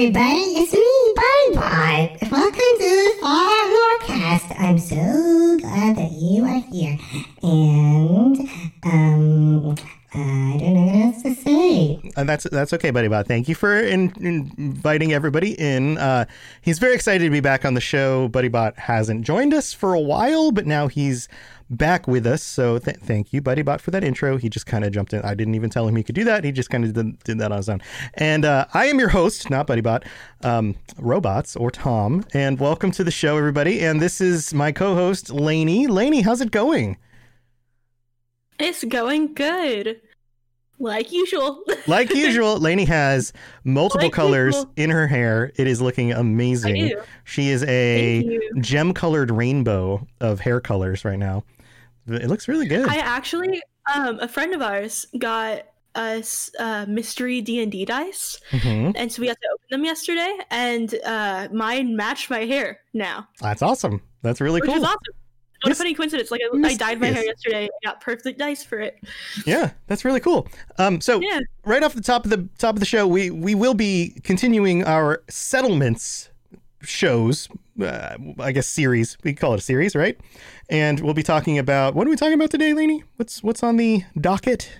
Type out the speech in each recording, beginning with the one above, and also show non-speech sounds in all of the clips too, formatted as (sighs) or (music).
Everybody. That's that's okay, buddy. Bot. Thank you for in, in- inviting everybody in. Uh, he's very excited to be back on the show. Buddy Bot hasn't joined us for a while, but now he's back with us. So th- thank you, Buddy Bot, for that intro. He just kind of jumped in. I didn't even tell him he could do that. He just kind of did, did that on his own. And uh, I am your host, not Buddy Bot, um, Robots or Tom. And welcome to the show, everybody. And this is my co-host, Lainey. Lainey, how's it going? It's going good. Like usual. Like (laughs) usual, Lainey has multiple Like colors usual. in her hair. It is looking amazing. She is a gem colored rainbow of hair colors right now. It looks really good. I actually, um, a friend of ours got us uh, mystery D and D dice, Mhm. and so we had to open them yesterday, and uh, mine matched my hair now, That's awesome. That's really which cool. awesome. What a funny coincidence! Like I, I dyed my hair yesterday, got perfect dice for it. Yeah, that's really cool. Um, so Yeah. right off the top of the top of the show, we we will be continuing our settlements shows. Uh, I guess series. We call it a series, right? And we'll be talking about what are we talking about today, Lainey? What's what's on the docket?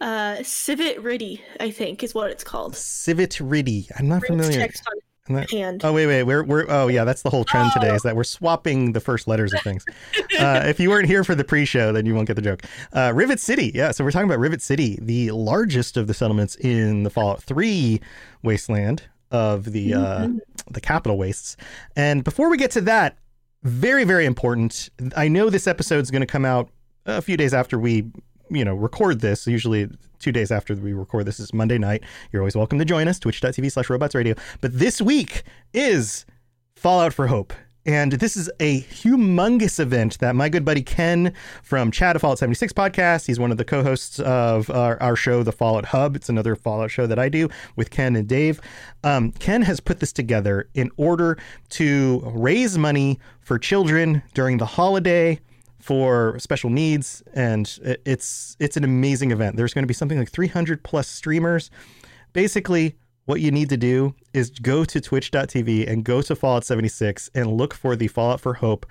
Uh, Civet Riddy, I think, is what it's called. Civet Riddy. I'm not familiar. text on I'm hand. Oh wait, wait, we're we're oh yeah, that's the whole trend today is that we're swapping the first letters of things. (laughs) Uh, if you weren't here for the pre-show, then you won't get the joke. Uh, Rivet City, yeah. So we're talking about Rivet City, the largest of the settlements in the Fallout Three wasteland of the uh, the capital wastes. And before we get to that, very very important. I know this episode's going to come out a few days after we you know record this usually two days after we record this is monday night you're always welcome to join us twitch.tv slash robots radio but this week is fallout for hope and this is a humongous event that my good buddy Ken from Chat of Fallout 76 podcast, he's one of the co hosts of our, our show, The Fallout Hub. It's another Fallout show that I do with Ken and Dave. Um, Ken has put this together in order to raise money for children during the holiday for special needs and it's it's an amazing event. There's going to be something like 300 plus streamers. Basically what you need to do is go to twitch.tv and go to fallout 76 and look for the fallout for hope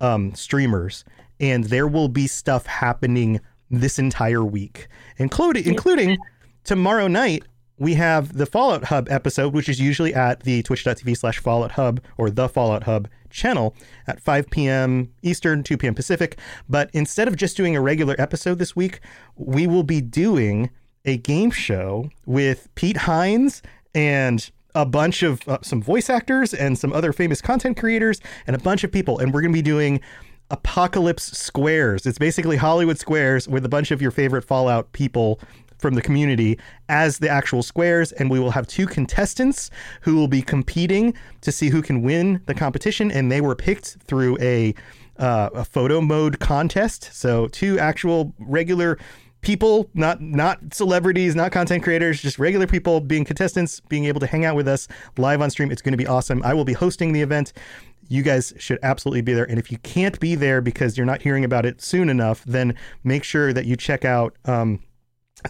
um, streamers. And there will be stuff happening this entire week including including tomorrow night we have the Fallout Hub episode, which is usually at the twitch.tv slash Fallout Hub or the Fallout Hub channel at 5 p.m. Eastern, 2 p.m. Pacific. But instead of just doing a regular episode this week, we will be doing a game show with Pete Hines and a bunch of uh, some voice actors and some other famous content creators and a bunch of people. And we're going to be doing Apocalypse Squares. It's basically Hollywood Squares with a bunch of your favorite Fallout people from the community as the actual squares. And we will have two contestants who will be competing to see who can win the competition. And they were picked through a, uh, a photo mode contest. So, two actual regular people not not celebrities not content creators just regular people being contestants being able to hang out with us live on stream it's going to be awesome i will be hosting the event you guys should absolutely be there. And if you can't be there because you're not hearing about it soon enough, then make sure that you check out. Um,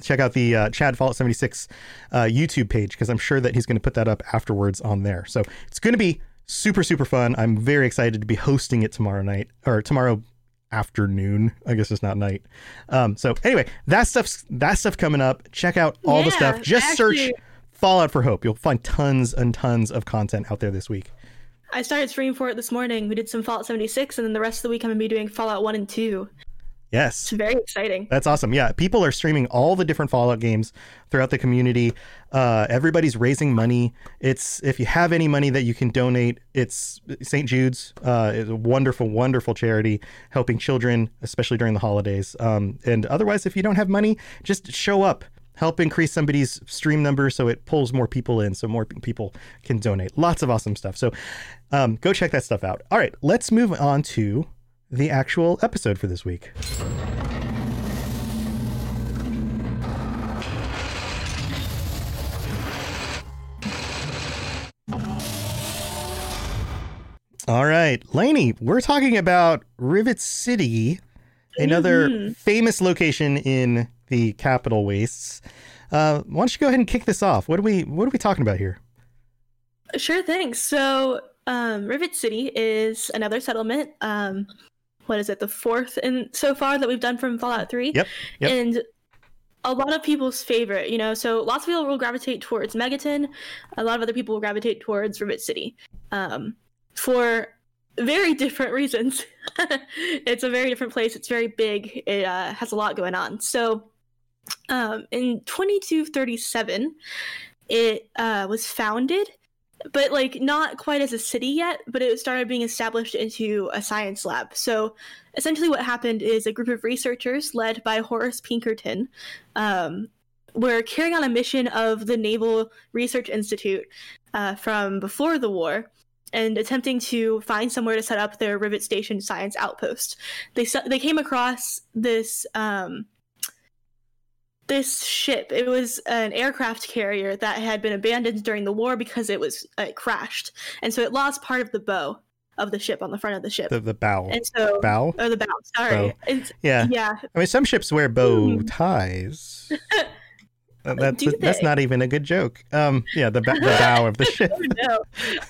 check out the uh, Chad Fallout 76 uh, YouTube page because I'm sure that he's going to put that up afterwards on there. So it's going to be super super fun. I'm very excited to be hosting it tomorrow night or tomorrow afternoon. I guess it's not night. Um, so anyway, that stuff's that stuff coming up. Check out all the stuff. Just search Fallout for Hope. You'll find tons and tons of content out there this week. I started streaming for it this morning. We did some Fallout 76, and then the rest of the week I'm gonna be doing Fallout 1 and 2. Yes. It's very exciting. That's awesome. Yeah, people are streaming all the different Fallout games throughout the community. Uh, everybody's raising money. It's if you have any money that you can donate, it's St. Jude's. Uh, is a wonderful, wonderful charity helping children, especially during the holidays. Um, and otherwise, if you don't have money, just show up. Help increase somebody's stream number so it pulls more people in, so more people can donate. Lots of awesome stuff. So um, go check that stuff out. All right, let's move on to the actual episode for this week. All right, Lainey, we're talking about Rivet City, another famous location in the capital wastes. Uh, why don't you go ahead and kick this off? What are we What are we talking about here? Sure thing. So, um, Rivet City is another settlement. Um, what is it? The fourth in so far that we've done from Fallout 3. Yep. Yep. And a lot of people's favorite, you know, so lots of people will gravitate towards Megaton. A lot of other people will gravitate towards Rivet City. Um, for very different (laughs) reasons. (laughs) it's a very different place. It's very big. It uh, has a lot going on. So, um, in 2237, it uh, was founded but like not quite as a city yet but it started being established into a science lab. So essentially what happened is a group of researchers led by horace pinkerton um, were carrying on a mission of the naval research institute uh, from before the war and attempting to find somewhere to set up their rivet station science outpost. They, they came across this um, this ship it was an aircraft carrier that had been abandoned during the war because it was uh, it crashed and so it lost part of the bow of the ship on the front of the ship The the bow. and so Bow. or the bow sorry Bow. Yeah. yeah I mean, some ships wear bow Hmm. ties. (laughs) Uh, that's that's not even a good joke. Um, yeah, the, the (laughs) bow of the (laughs) ship. oh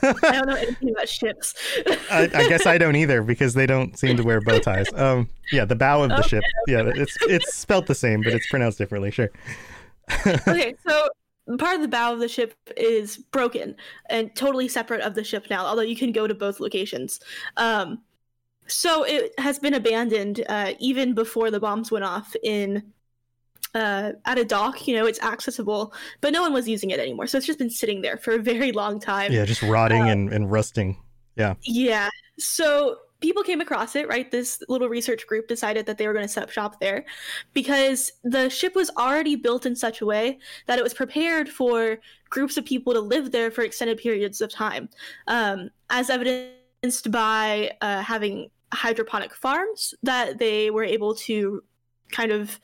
no i don't know anything about ships (laughs) I, I guess I don't either because they don't seem to wear bow ties. Um, yeah, the bow of the ship. Yeah, it's it's spelt the same, but it's pronounced differently. Sure. okay so part of the bow of the ship is broken and totally separate of the ship now although you can go to both locations um, so it has been abandoned uh, even before the bombs went off in uh, at a dock you know it's accessible but no one was using it anymore so it's just been sitting there for a very long time Yeah, just rotting and, and rusting. Yeah. yeah. So people came across it, right? This little research group decided that they were going to set up shop there because the ship was already built in such a way that it was prepared for groups of people to live there for extended periods of time, um, as evidenced by uh, having hydroponic farms that they were able to kind of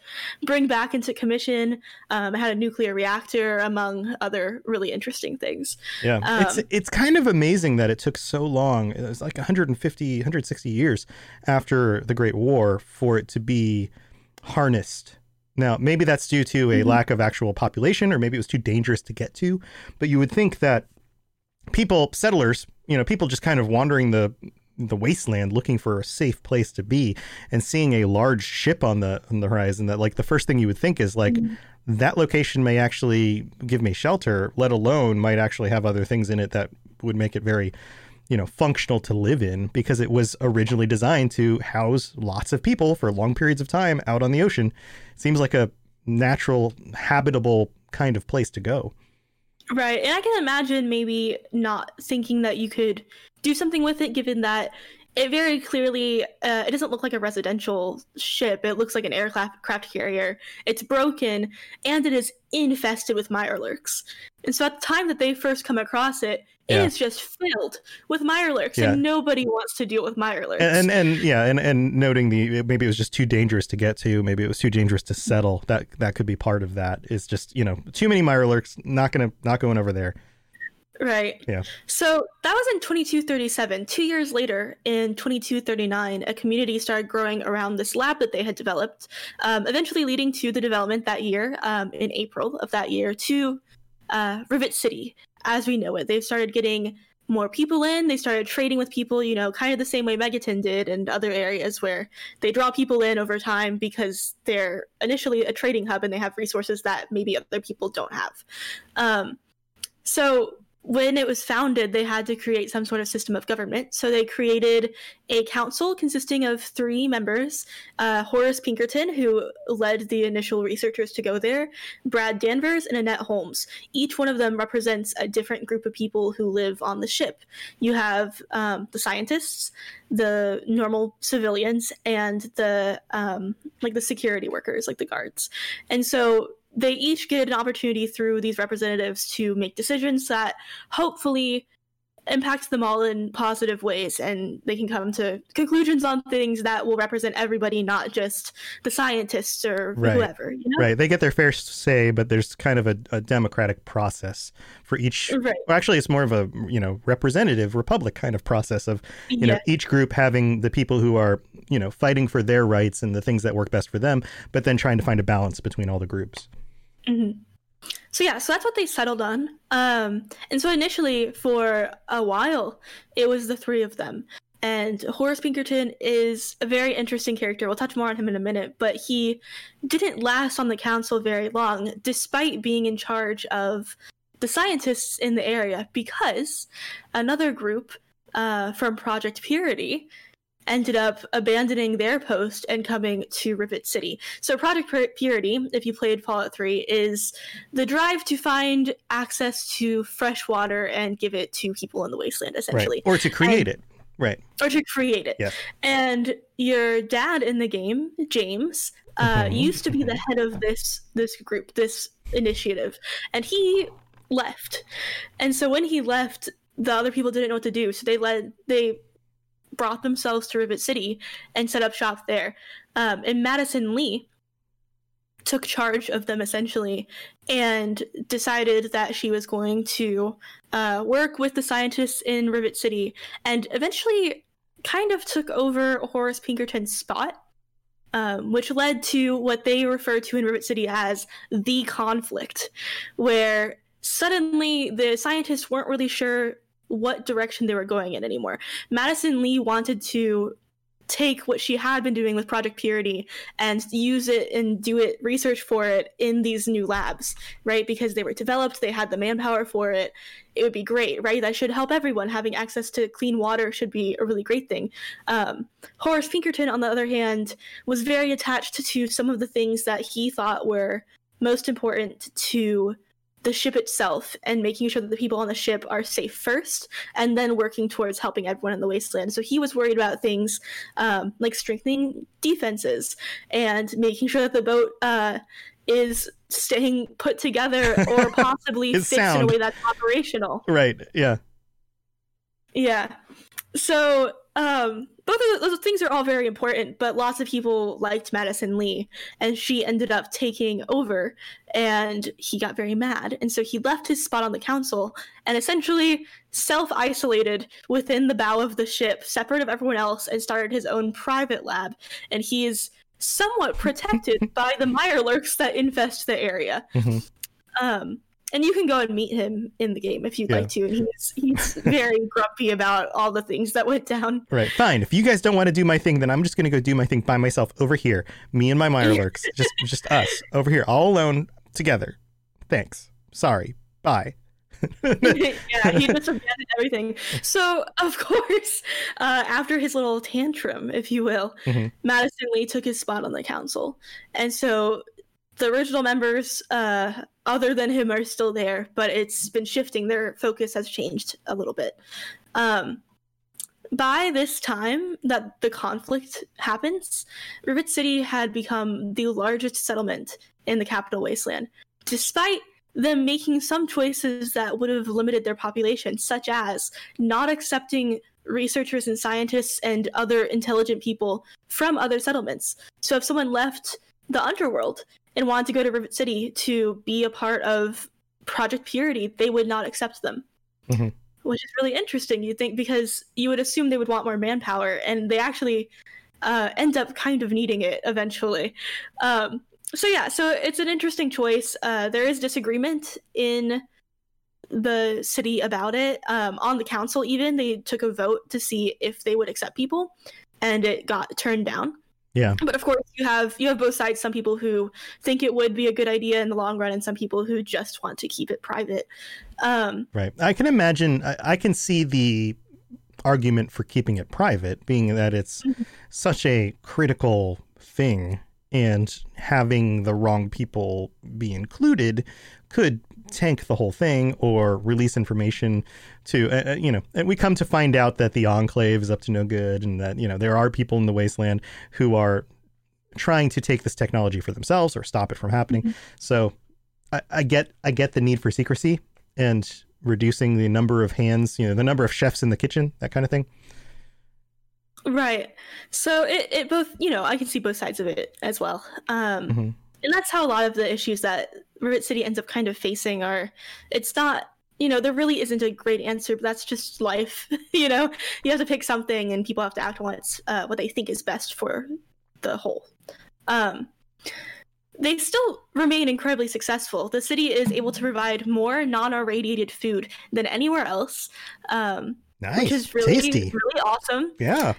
bring back into commission. Um, it had a nuclear reactor, among other really interesting things. Yeah, it's Um, it's kind of amazing that it took so long. It was like 150, 160 years after the Great War for it to be harnessed. Now, maybe that's due to a Mhm. lack of actual population, or maybe it was too dangerous to get to. But you would think that people, settlers, you know, people just kind of wandering the the wasteland looking for a safe place to be and seeing a large ship on the on the horizon that like the first thing you would think is like mm-hmm. that location may actually give me shelter let alone might actually have other things in it that would make it very you know functional to live in because it was originally designed to house lots of people for long periods of time out on the ocean. Seems like a natural habitable kind of place to go Right. And I can imagine maybe not thinking that you could do something with it, given that it very clearly uh, it doesn't look like a residential ship. It looks like an aircraft carrier. It's broken and it is infested with mirelurks. And so at the time that they first come across it, it Yeah. is just filled with mirelurks, Yeah. and nobody wants to deal with mirelurks. and, and and yeah and and noting the maybe it was just too dangerous to get to maybe it was too dangerous to settle that that could be part of that is just you know too many mirelurks not gonna not going over there Right. Yeah. So that was in 2237. Two years later, in 2239, a community started growing around this lab that they had developed, um, eventually leading to the development that year, um, in April of that year, to uh, Rivet City as we know it. They've started getting more people in. They started trading with people, you know, kind of the same way Megaton did and other areas where they draw people in over time because they're initially a trading hub and they have resources that maybe other people don't have. Um, so when it was founded, they had to create some sort of system of government. So they created a council consisting of three members uh, Horace Pinkerton, who led the initial researchers to go there, Brad Danvers, and Annette Holmes. Each one of them represents a different group of people who live on the ship. You have um, the scientists, the normal civilians, and the um, like the security workers, like the guards. And so they each get an opportunity through these representatives to make decisions that hopefully impact them all in positive ways and they can come to conclusions on things that will represent everybody not just the scientists or Right. whoever you know Right. They get their fair say, but there's kind of a, a democratic process for each. Right. Well, actually, it's more of a you know representative republic kind of process of you Yeah. know each group having the people who are you know fighting for their rights and the things that work best for them, but then trying to find a balance between all the groups. So yeah, so that's what they settled on. Um, and so initially, for a while, it was the three of them. And Horace Pinkerton is a very interesting character. We'll touch more on him in a minute, but he didn't last on the council very long, despite being in charge of the scientists in the area, because another group uh, from Project Purity ended up abandoning their post and coming to Rivet City. So Project Purity, if you played Fallout 3, is the drive to find access to fresh water and give it to people in the wasteland, essentially, Right. Or to create it. Right. or to create it. Yeah. And your dad in the game, James, uh, Mhm. used to be the head of this this group, this initiative, and he left. And so when he left, the other people didn't know what to do, so they led they brought themselves to Rivet City and set up shop there. Um, and Madison Li took charge of them essentially and decided that she was going to uh, work with the scientists in Rivet City and eventually kind of took over Horace Pinkerton's spot, um, which led to what they refer to in Rivet City as the conflict, where suddenly the scientists weren't really sure what direction they were going in anymore. Madison Li wanted to take what she had been doing with Project Purity and use it and do it research for it in these new labs, right? Because they were developed, they had the manpower for it. It would be great, right? That should help everyone. Having access to clean water should be a really great thing. Um, Horace Pinkerton, on the other hand, was very attached to some of the things that he thought were most important to the ship itself and making sure that the people on the ship are safe first and then working towards helping everyone in the wasteland. So he was worried about things um, like strengthening defenses and making sure that the boat uh, is staying put together or (laughs) possibly fixed in a way that's operational. Right. Yeah. Yeah. So um, both of those things are all very important, but lots of people liked Madison Li, and she ended up taking over, and he got very mad, and so he left his spot on the council and essentially self-isolated within the bow of the ship, separate of everyone else, and started his own private lab, and he is somewhat protected (laughs) by the Mirelurks that infest the area. Mhm. Um, and you can go and meet him in the game if you'd Yeah. like to. And he's he's (laughs) very grumpy about all the things that went down. Right. Fine. If you guys don't want to do my thing, then I'm just going to go do my thing by myself over here. Me and my Mirelurks. (laughs) just just us over here, all alone together. Thanks. Sorry. Bye. (laughs) yeah, he just abandoned everything. So, of course, uh, after his little tantrum, if you will, Mhm. Madison Li took his spot on the council. And so the original members, uh, other than him, are still there, but it's been shifting. Their focus has changed a little bit. Um, by this time that the conflict happens, Rivet City had become the largest settlement in the capital wasteland, despite them making some choices that would have limited their population, such as not accepting researchers and scientists and other intelligent people from other settlements. So if someone left the underworld and wanted to go to Rivet City to be a part of Project Purity, they would not accept them. Mhm. which is really interesting. You think because you would assume they would want more manpower, and they actually uh, end up kind of needing it eventually. Um, so yeah, so it's an interesting choice. Uh, there is disagreement in the city about it. Um, on the council, even they took a vote to see if they would accept people, and it got turned down. Yeah. But of course, you have you have both sides. Some people who think it would be a good idea in the long run, and some people who just want to keep it private. Um, Right. I can imagine, I, I can see the argument for keeping it private, being that it's such a critical thing, and having the wrong people be included could tank the whole thing or release information to, uh, uh, you know, and we come to find out that the Enclave is up to no good and that, you know, there are people in the wasteland who are trying to take this technology for themselves or stop it from happening. So I, I get I get the need for secrecy and reducing the number of hands, you know, the number of chefs in the kitchen, that kind of thing. right. So it, it both you know I can see both sides of it as well. Um, Mhm. and that's how a lot of the issues that Rivet City ends up kind of facing are. It's not you know there really isn't a great answer, but that's just life. (laughs) you know you have to pick something, and people have to act on what's uh, what they think is best for the whole. Um, they still remain incredibly successful. The city is able to provide more non-irradiated food than anywhere else, um, Nice. which is really Tasty. really awesome. Yeah.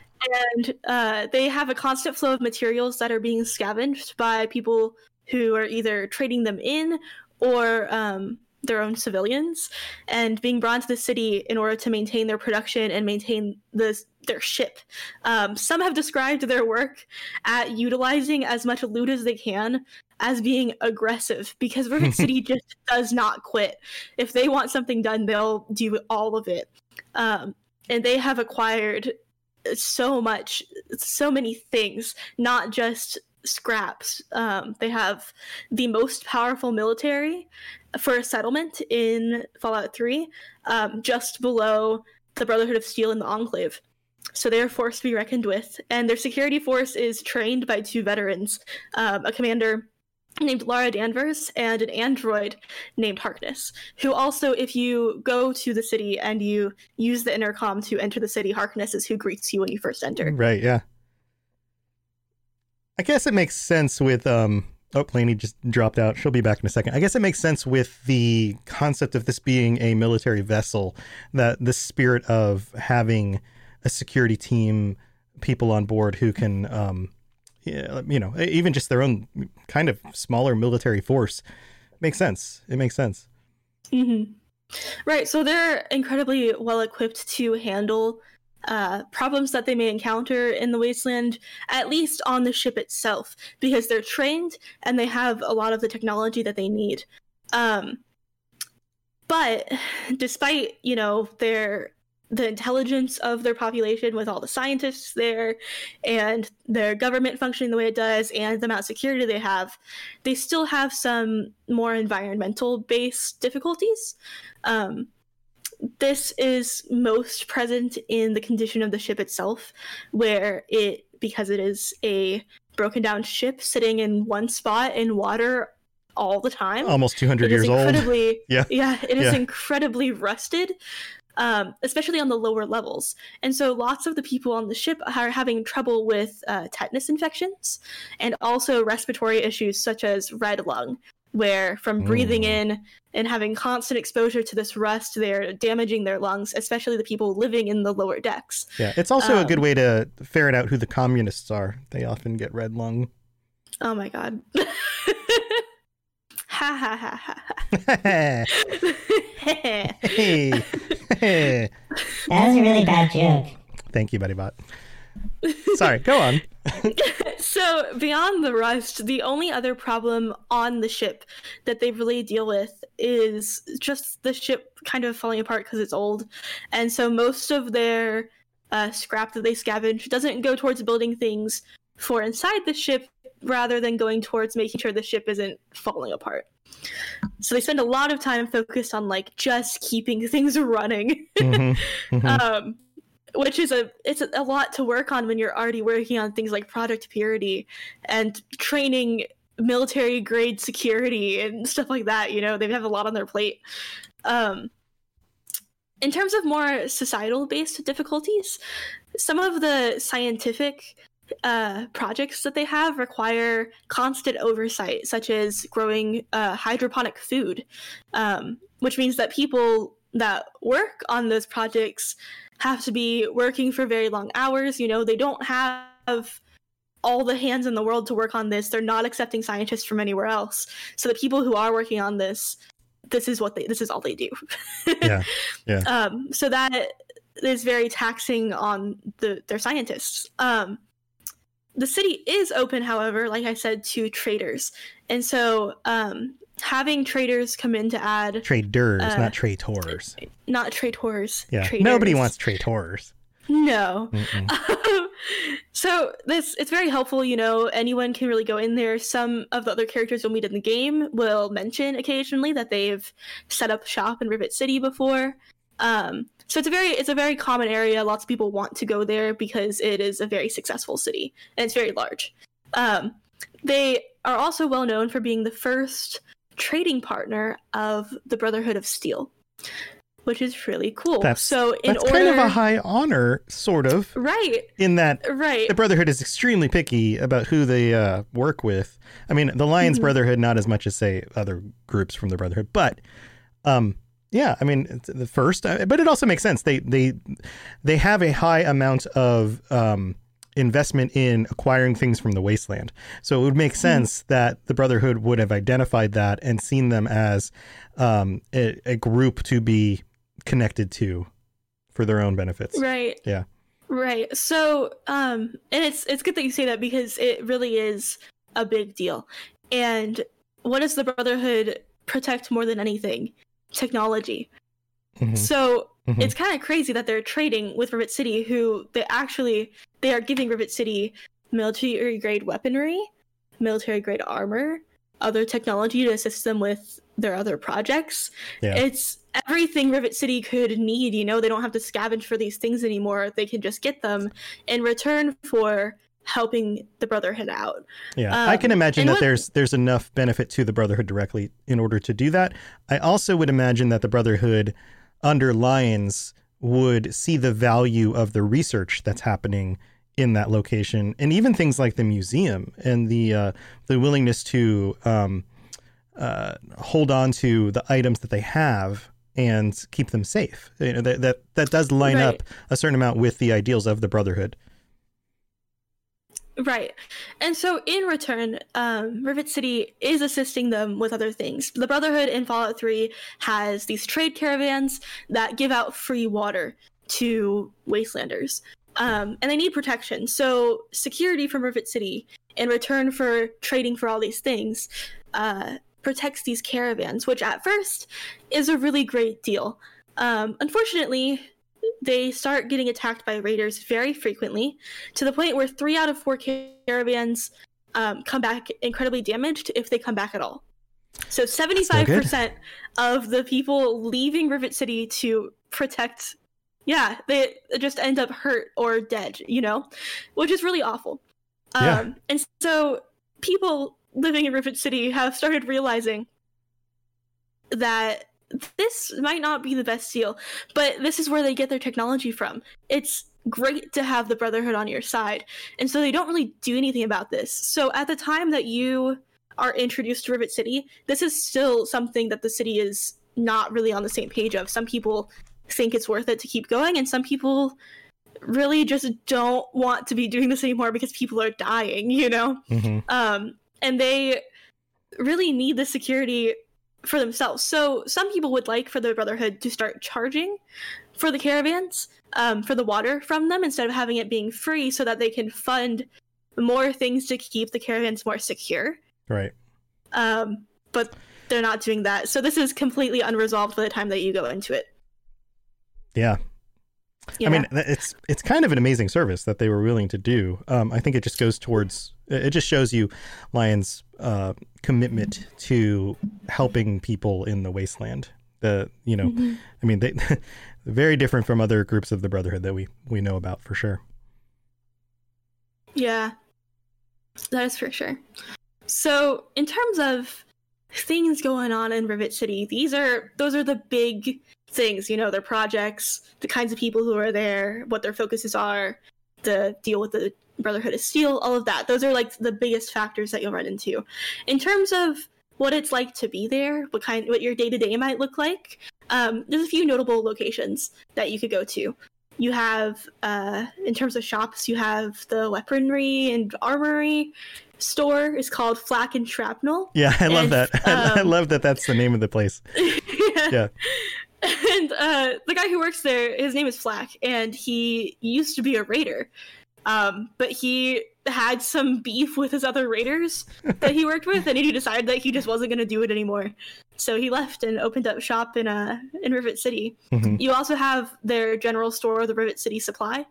And uh, they have a constant flow of materials that are being scavenged by people who are either trading them in or um, their own civilians and being brought to the city in order to maintain their production and maintain the, their ship. Um, some have described their work at utilizing as much loot as they can as being aggressive because Rivet (laughs) City just does not quit. If they want something done, they'll do all of it. Um, and they have acquired so much, so many things, not just scraps. Um, they have the most powerful military for a settlement in Fallout 3, um, just below the Brotherhood of Steel and the Enclave. So they are forced to be reckoned with, and their security force is trained by two veterans, um, a commander named Lara Danvers and an android named Harkness, who also, if you go to the city and you use the intercom to enter the city, Harkness is who greets you when you first enter. Right, yeah. I guess it makes sense with um oh Lainey just dropped out. She'll be back in a second. I guess it makes sense with the concept of this being a military vessel, that the spirit of having a security team, people on board who can um yeah, you know, even just their own kind of smaller military force makes sense. It makes sense. hmm Right. So they're incredibly well equipped to handle uh, problems that they may encounter in the wasteland, at least on the ship itself, because they're trained and they have a lot of the technology that they need. Um, but despite you know their the intelligence of their population with all the scientists there and their government functioning the way it does and the amount of security they have they still have some more environmental based difficulties um, this is most present in the condition of the ship itself where it because it is a broken down ship sitting in one spot in water all the time Almost 200 it is years old. (laughs) Yeah. yeah it is Yeah. incredibly rusted um, especially on the lower levels and so lots of the people on the ship are having trouble with uh, tetanus infections and also respiratory issues such as red lung where from breathing Mm. in and having constant exposure to this rust they're damaging their lungs especially the people living in the lower decks Yeah, it's also a good Um, way to ferret out who the communists are. They often get red lung. oh my god (laughs) ha ha ha ha (laughs) hey, hey. That was a really bad joke. Thank you, Buddy Bot. Sorry, go on. (laughs) So, beyond the rust, the only other problem on the ship that they really deal with is just the ship kind of falling apart because it's old. And so, most of their uh, scrap that they scavenge doesn't go towards building things for inside the ship rather than going towards making sure the ship isn't falling apart. So, they spend a lot of time focused on like just keeping (laughs) things running. Mhm, (laughs) mhm. um, which is a it's a lot to work on when you're already working on things like product purity and training military grade security and stuff like that you know they have a lot on their plate. Um in terms of more societal based difficulties, some of the scientific uh, projects that they have require constant oversight, such as growing uh, hydroponic food, um, which means that people that work on those projects have to be working for very long hours. You know, they don't have all the hands in the world to work on this. They're not accepting scientists from anywhere else. So the people who are working on this, this is what they this is all they do. (laughs) Yeah. Yeah. Um, so that is very taxing on the their scientists. Um, the city is open, however, like I said, to traders, and so um, having traders come in to add Traders, Uh, not traitors. not traders. Yeah. traders. Nobody wants traitors. No. (laughs) So this it's very helpful you know anyone can really go in there some of the other characters you'll meet in the game will mention occasionally that they've set up shop in rivet city before um, so it's a very it's a very common area lots of people want to go there because it is a very successful city and it's very large um, they are also well known for being the first trading partner of the brotherhood of steel which is really cool That's so in That's order kind of a high honor, sort of, right in that right the Brotherhood is extremely picky about who they uh, work with. I mean, the Lyons Mhm. Brotherhood, not as much as say other groups from the Brotherhood, but um, yeah, I mean, the first, uh, but it also makes sense. They they they have a high amount of um, investment in acquiring things from the wasteland, so it would make sense that the Brotherhood would have identified that and seen them as um, a, a group to be connected to for their own benefits. Right. Yeah. Right. So, um, and it's it's good that you say that because it really is a big deal. And what does the Brotherhood protect more than anything? Technology. Mhm. So Mhm. it's kind of crazy that they're trading with Rivet City, who they actually they are giving Rivet City military grade weaponry, military grade armor, other technology to assist them with their other projects. Yeah. It's everything Rivet City could need. You know, they don't have to scavenge for these things anymore. They can just get them in return for helping the Brotherhood out. Yeah, I can Um, imagine that what- there's there's enough benefit to the Brotherhood directly in order to do that. I also would imagine that the Brotherhood under Lyons would see the value of the research that's happening in that location, and even things like the museum and the uh, the willingness to um, uh, hold on to the items that they have and keep them safe. You know, that that that does line Right. up a certain amount with the ideals of the Brotherhood. Right. And so in return, um, Rivet City is assisting them with other things. The Brotherhood in Fallout 3 has these trade caravans that give out free water to wastelanders. Um, and they need protection. So security from Rivet City in return for trading for all these things uh, protects these caravans, which at first is a really great deal. Um, unfortunately, they start getting attacked by raiders very frequently to the point where three out of four caravans um, come back incredibly damaged if they come back at all. So 75% of the people leaving Rivet City to protect, yeah, they just end up hurt or dead, you know, which is really awful. Yeah. Um, and so people living in Rivet City have started realizing that this might not be the best deal, but this is where they get their technology from. It's great to have the Brotherhood on your side. And so they don't really do anything about this. So at the time that you are introduced to Rivet City, this is still something that the city is not really on the same page of. Some people think it's worth it to keep going, and some people really just don't want to be doing this anymore because people are dying, you know? hmm um, and they really need the security for themselves. So some people would like for the Brotherhood to start charging for the caravans, um, for the water from them instead of having it being free, so that they can fund more things to keep the caravans more secure. Right. Um, but they're not doing that, so this is completely unresolved by the time that you go into it. Yeah. Yeah. I mean, it's it's kind of an amazing service that they were willing to do. Um, I think it just goes towards it just shows you Lyons' uh, commitment to helping people in the wasteland. The you know, Mhm. I mean, they (laughs) very different from other groups of the Brotherhood that we we know about for sure. Yeah, that is for sure. So, in terms of things going on in Rivet City, these are those are the big things, you know, their projects, the kinds of people who are there, what their focuses are, the deal with the Brotherhood of Steel, all of that. Those are like the biggest factors that you'll run into. In terms of what it's like to be there, what kind, what your day to day might look like. Um, there's a few notable locations that you could go to. You have, uh, in terms of shops, you have the weaponry and armory store is called Flak and Shrapnel. Yeah, I love And, that. (laughs) I um, love that. That's the name of the place. (laughs) Yeah. And uh, the guy who works there, his name is Flak, and he used to be a raider. Um, but he had some beef with his other raiders that he worked with, and he decided that he just wasn't going to do it anymore. So he left and opened up shop in uh, in Rivet City. Mhm. You also have their general store, the Rivet City Supply,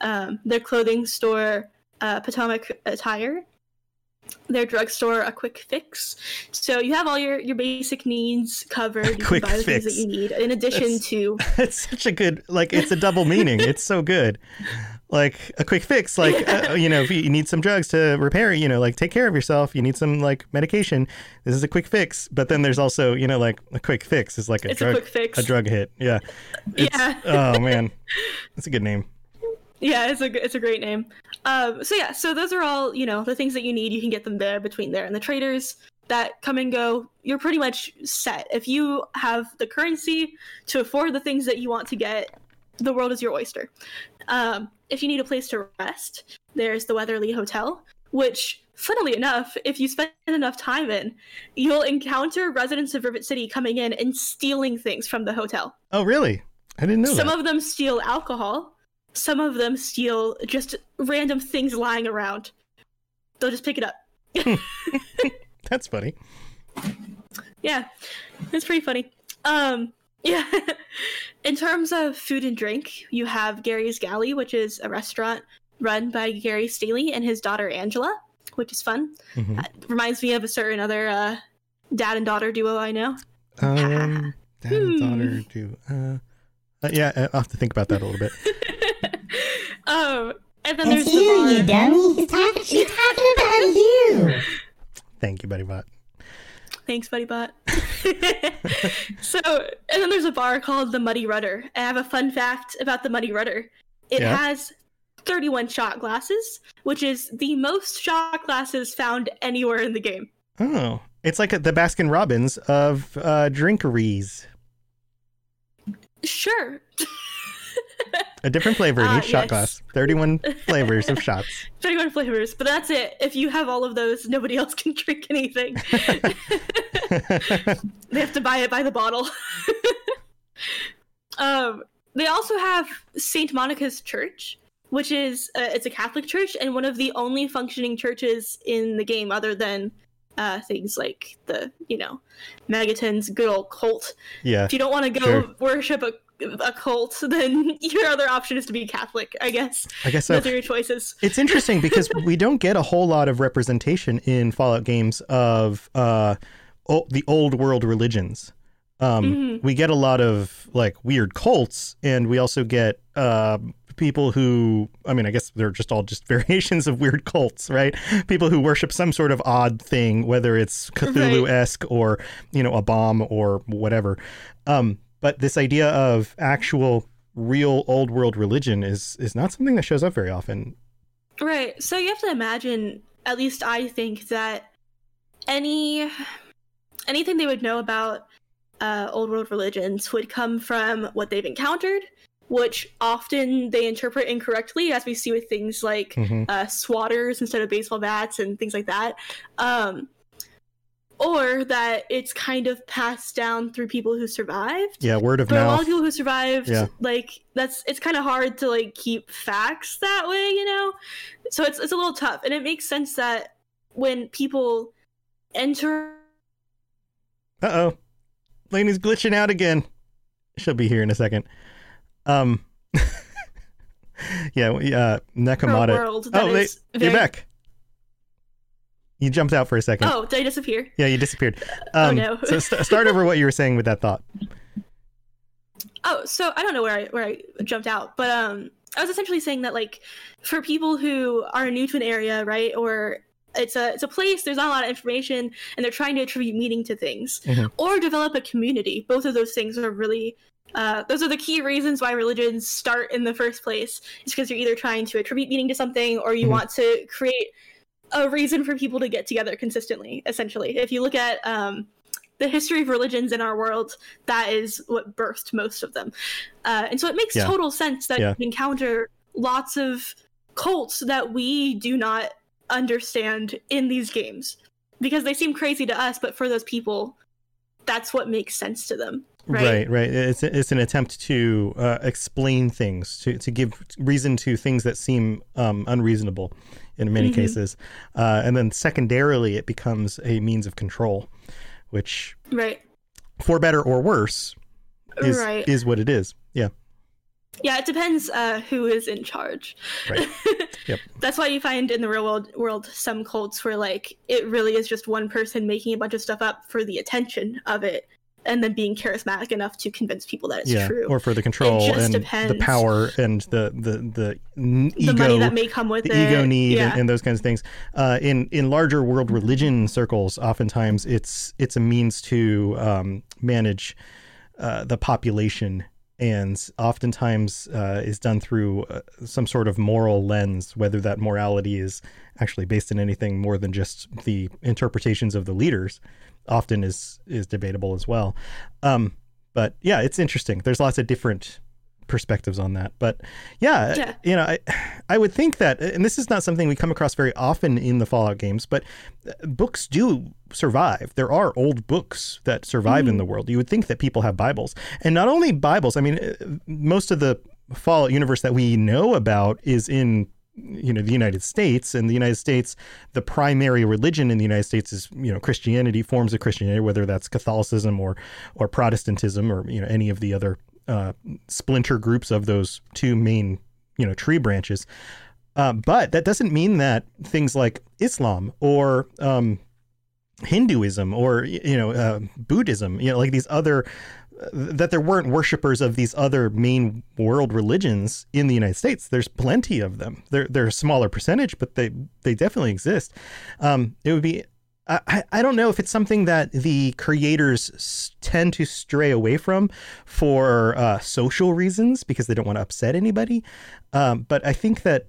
um, their clothing store, uh, Potomac Attire, their drugstore, A Quick Fix. So you have all your, your basic needs covered. You Quick can buy the things that you need, in addition That's- to (laughs) it's such a good like it's a double meaning it's so good like a quick fix like uh, (laughs) you know if you need some drugs to repair you know like take care of yourself you need some like medication this is a quick fix but then there's also you know like a quick fix is like a It's a drug quick fix. a drug hit yeah (laughs) It's- Yeah. oh man that's a good name Yeah, it's a it's a great name. Um, so yeah, so those are all you know the things that you need. You can get them there between there and the traders that come and go. You're pretty much set. If you have the currency to afford the things that you want to get, the world is your oyster. Um, if you need a place to rest, there's the Weatherly Hotel, which, funnily enough, if you spend enough time in, you'll encounter residents of Rivet City coming in and stealing things from the hotel. oh really i didn't know Some that of them steal alcohol. Some of them steal just random things lying around. They'll just pick it up. (laughs) that's funny (laughs) Yeah, it's pretty funny. Um, yeah. (laughs) In terms of food and drink, you have Gary's Galley, which is a restaurant run by Gary Staley and his daughter Angela, which is fun. Mhm. Uh, reminds me of a certain other uh, dad and daughter duo I know. um dad and Hmm. daughter duo. uh, uh yeah i'll have to think about that a little bit um, (laughs) and then there's It's the you, bar. you dummy. He's talking, she's talking about you. thank you buddy bot Thanks, Buddy Bot. (laughs) so, and then there's a bar called the Muddy Rudder. I have a fun fact about the Muddy Rudder. It Yeah? has 31 shot glasses, which is the most shot glasses found anywhere in the game. oh it's like the baskin robbins of uh drinkeries Sure. (laughs) A different flavor in Ah, each shot yes. glass. 31 (laughs) flavors of shots. 31 flavors, but that's it. If you have all of those, nobody else can (laughs) drink anything. (laughs) they have to buy it by the bottle. um, they also have Saint Monica's Church, which is uh, it's a Catholic church and one of the only functioning churches in the game, other than uh, things like the you know Megaton's good old cult. yeah. If you don't want to go Sure. worship a a cult, (laughs) then your other option is to be Catholic, I guess. I guess so. Those are your choices. It's interesting (laughs) because we don't get a whole lot of representation in Fallout games of uh, o- the old world religions. Um, Mhm. We get a lot of like weird cults, and we also get uh, people who, I mean, I guess they're just all just (laughs) variations of weird cults, right? People who worship some sort of odd thing, whether it's Cthulhu esque or, you know, a bomb or whatever. Um, but this idea of actual real old world religion is is not something that shows up very often Right. So you have to imagine, at least I think that any anything they would know about uh, old world religions would come from what they've encountered, which often they interpret incorrectly, as we see with things like Mhm. uh, swatters instead of baseball bats and things like that. Um, or that it's kind of passed down through people who survived Yeah, word of for a lot mouth. of people who survived Yeah. like that's it's kind of hard to like keep facts that way you know so it's it's a little tough and it makes sense that when people enter Uh oh, Lainey's glitching out again. She'll be here in a second. Um, (laughs) yeah, uh, Nekomata. Oh, they, very you're back. You jumped out for a second. oh did i disappear Yeah, you disappeared. (laughs) Oh, Um, no. so st- start over what you were saying with that thought. oh so i don't know where i where i jumped out but um i was essentially saying that like for people who are new to an area right or it's a it's a place there's not a lot of information and they're trying to attribute meaning to things Mhm. or develop a community both of those things are really Uh, those are the key reasons why religions start in the first place. It's because you're either trying to attribute meaning to something or you Mhm. want to create a reason for people to get together consistently, essentially. If you look at um, the history of religions in our world, that is what birthed most of them. Uh, and so it makes Yeah. total sense that Yeah. you encounter lots of cults that we do not understand in these games because they seem crazy to us, but for those people, that's what makes sense to them. Right. Right, right. It's it's an attempt to uh, explain things, to to give reason to things that seem um, unreasonable, in many Mhm. cases, uh, and then secondarily, it becomes a means of control, which, Right. for better or worse, is Right. is what it is. Yeah, Yeah, it depends uh, who is in charge. Right. (laughs) Yep. That's why you find in the real world, world some cults where like it really is just one person making a bunch of stuff up for the attention of it, and then being charismatic enough to convince people that it's yeah, true. or for the control and the power and the the the ego money that may come with the it. ego need yeah. and, and those kinds of things. Uh, in in larger world religion circles, oftentimes it's it's a means to um, manage uh, the population, and oftentimes uh, is done through uh, some sort of moral lens. Whether that morality is actually based in anything more than just the interpretations of the leaders, often is is debatable as well. Um, but yeah, it's interesting. There's lots of different perspectives on that. But yeah, Yeah. you know, I I would think that, and this is not something we come across very often in the Fallout games, but uh, books do survive. There are old books that survive in the world. You would think that people have Bibles, and not only Bibles. I mean, uh, most of the Fallout universe that we know about is in you know the United States and the United States the primary religion in the United States is you know Christianity forms of Christianity whether that's Catholicism or or Protestantism or you know any of the other uh, splinter groups of those two main you know tree branches. Uh, but that doesn't mean that things like Islam or um, Hinduism or you know uh, Buddhism you know like these other that there weren't worshippers of these other main world religions in the United States. There's plenty of them. They're they're a smaller percentage, but they they definitely exist. Um, it would be. I, I- don't know if it's something that the creators tend to stray away from for uh, social reasons because they don't want to upset anybody. Um, but I think that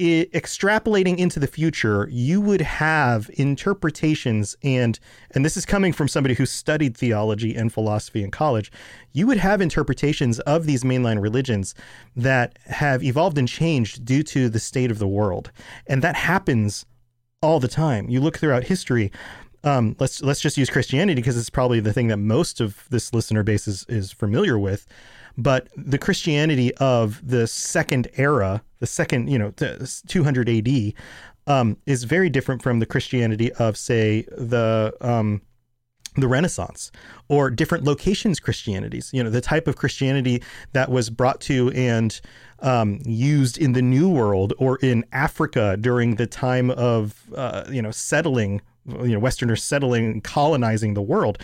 i extrapolating into the future, you would have interpretations and and this is coming from somebody who studied theology and philosophy in college. You would have interpretations of these mainline religions that have evolved and changed due to the state of the world, and that happens all the time. You look throughout history. Um, let's let's just use Christianity because it's probably the thing that most of this listener base is is familiar with. But the Christianity of the second era, the second you know the 200 AD, um, is very different from the Christianity of say the um, the Renaissance or different locations Christianities. You know, the type of Christianity that was brought to and um, used in the New World or in Africa during the time of uh, you know settling, you know, Westerners settling and colonizing the world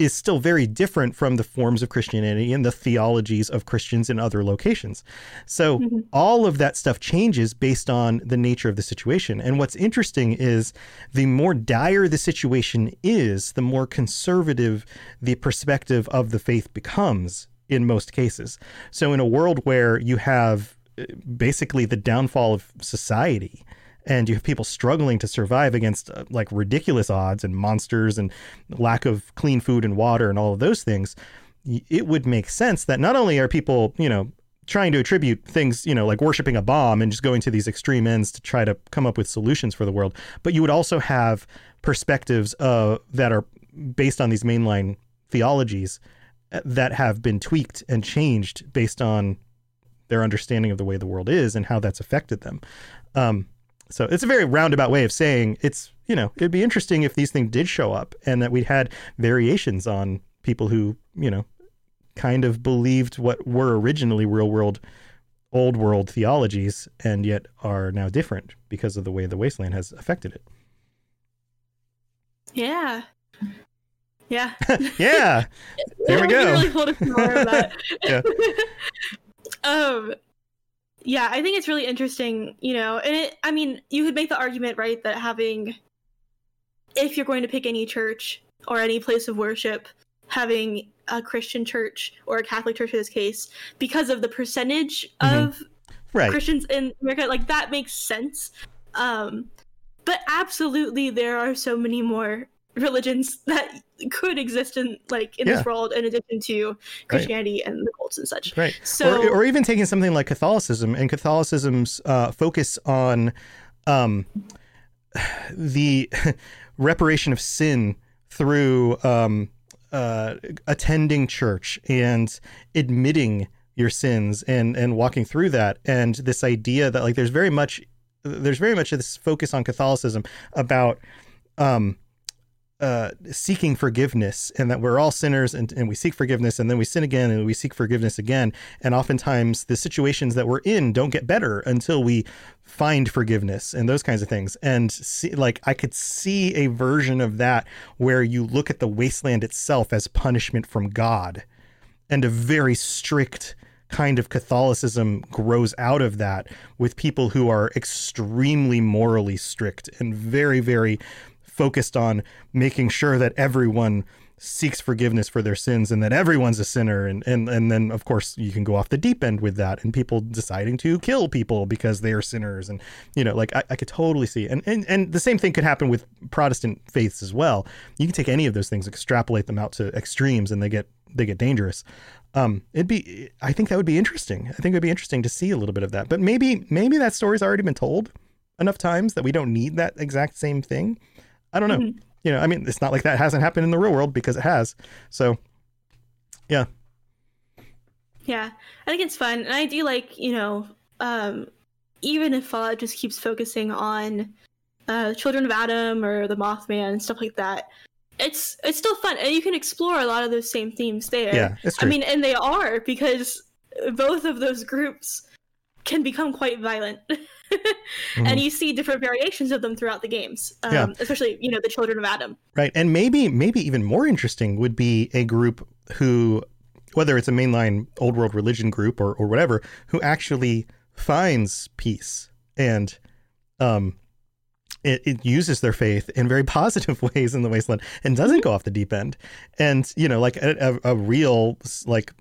is still very different from the forms of Christianity and the theologies of Christians in other locations. So all of that stuff changes based on the nature of the situation. And what's interesting is the more dire the situation is, the more conservative the perspective of the faith becomes in most cases. So in a world where you have uh, basically the downfall of society, and you have people struggling to survive against uh, like ridiculous odds and monsters and lack of clean food and water and all of those things it would make sense that not only are people you know trying to attribute things you know like worshiping a bomb and just going to these extreme ends to try to come up with solutions for the world but you would also have perspectives uh, that are based on these mainline theologies uh, that have been tweaked and changed based on their understanding of the way the world is and how that's affected them. Um, so it's a very roundabout way of saying it's, you know, it'd be interesting if these things did show up and that we'd had variations on people who, you know, kind of believed what were originally real world, old world theologies and yet are now different because of the way the wasteland has affected it. Yeah. Yeah. (laughs) Yeah. There we (laughs) go. really cool to see more of that. (laughs) Yeah. um yeah, I think it's really interesting, you know, and it I mean, you could make the argument, right, that having if you're going to pick any church or any place of worship, having a Christian church or a Catholic church in this case because of the percentage Mhm. of Right. Christians in America. Like that makes sense. Um, but absolutely, there are so many more religions that could exist in like in Yeah. this world in addition to Christianity and the cults and such. Right. So or, or even taking something like Catholicism and Catholicism's uh, focus on um, the (laughs) reparation of sin through um, uh, attending church and admitting your sins and and walking through that and this idea that like there's very much there's very much this focus on Catholicism about um, uh, seeking forgiveness and that we're all sinners and, and we seek forgiveness and then we sin again and we seek forgiveness again. And oftentimes the situations that we're in don't get better until we find forgiveness and those kinds of things. And see, like I could see a version of that where you look at the wasteland itself as punishment from God and a very strict kind of Catholicism grows out of that with people who are extremely morally strict and very, very focused on making sure that everyone seeks forgiveness for their sins and that everyone's a sinner. And and and then of course you can go off the deep end with that and people deciding to kill people because they are sinners. And you know like I, I could totally see and, and and the same thing could happen with Protestant faiths as well. You can take any of those things extrapolate them out to extremes and they get they get dangerous. Um it'd be I think that would be interesting. I think it would be interesting to see a little bit of that. But maybe maybe that story's already been told enough times that we don't need that exact same thing I don't know. Mhm. You know, I mean, it's not like that hasn't happened in the real world because it has. So, yeah, Yeah, I think it's fun, and I do like you know, um, even if Fallout just keeps focusing on uh, Children of Adam or the Mothman and stuff like that, it's it's still fun, and you can explore a lot of those same themes there. yeah, it's true. I mean, and they are because both of those groups can become quite violent, (laughs) Mhm. and you see different variations of them throughout the games. Um, Yeah. especially you know the Children of Adam. right, and maybe maybe even more interesting would be a group who, whether it's a mainline old world religion group or or whatever, who actually finds peace and um. It, it uses their faith in very positive (laughs) ways in the wasteland and doesn't go off the deep end. And you know like a, a, a real like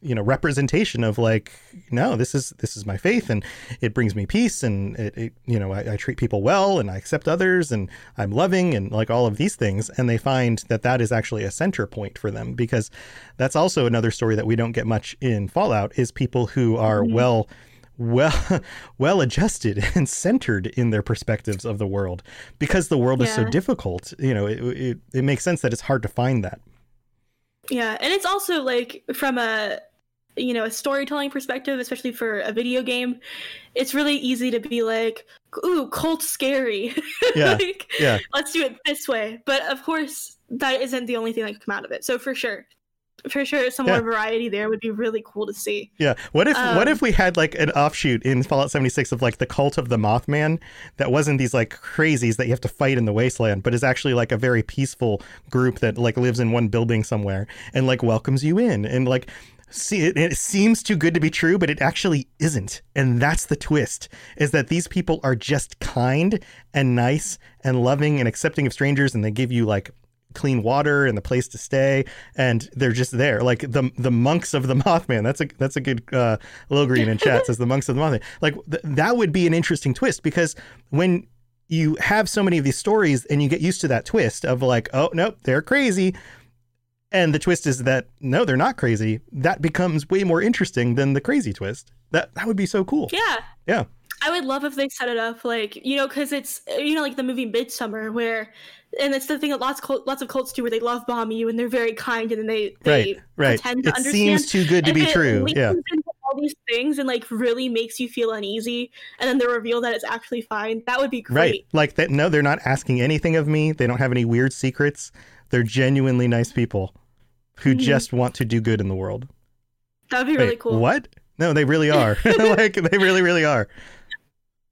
you know representation of like no this is this is my faith and it brings me peace and it, it you know I, I treat people well and i accept others and i'm loving and like all of these things. And they find that that is actually a center point for them because that's also another story that we don't get much in fallout is people who are mm-hmm. well well (laughs) well adjusted (laughs) and centered in their perspectives of the world because the world is so difficult you know it, it, it makes sense that it's hard to find that Yeah, and it's also like from a you know a storytelling perspective, especially for a video game, it's really easy to be like, "Ooh, cult scary." (laughs) Yeah, like, yeah. Let's do it this way. But of course, that isn't the only thing that could come out of it. So for sure, for sure, some Yeah. more variety there would be really cool to see. Yeah. What if what Um, if we had like an offshoot in Fallout 76 of like the cult of the Mothman that wasn't these like crazies that you have to fight in the wasteland, but is actually like a very peaceful group that like lives in one building somewhere and like welcomes you in and like see it, it seems too good to be true, but it actually isn't. And that's the twist is that these people are just kind and nice and loving and accepting of strangers and they give you like clean water and the place to stay and they're just there like the the monks of the (laughs) mothman that's a that's a good uh low green in chat says the monks of the mothman like th- that would be an interesting twist because when you have so many of these stories and you get used to that twist of like oh nope they're crazy and the twist is that no they're not crazy that becomes way more interesting than the crazy twist that that would be so cool Yeah. Yeah. I would love if they set it up like you know because it's you know like the movie Midsummer where and it's the thing that lots cult, lots of cults do where they love bomb you and they're very kind and then they they right right pretend to it understand. seems too good to And be true yeah all these things and like really makes you feel uneasy and then the reveal that it's actually fine that would be great Right. Like that no, they're not asking anything of me. They don't have any weird secrets. They're genuinely nice people who Mhm. just want to do good in the world. that would be Wait, really cool What? No, they really are. (laughs) like they really, really are.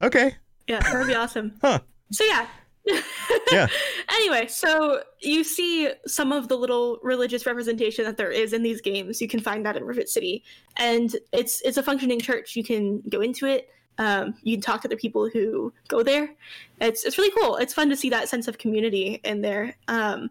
Okay. yeah that would be awesome. (laughs) Huh. so yeah. (laughs) Yeah. (laughs) anyway so you see some of the little religious representation that there is in these games. You can find that in rivet city. And it's it's a functioning church. You can go into it. Um, you can talk to the people who go there. It's it's really cool. It's fun to see that sense of community in there. Um,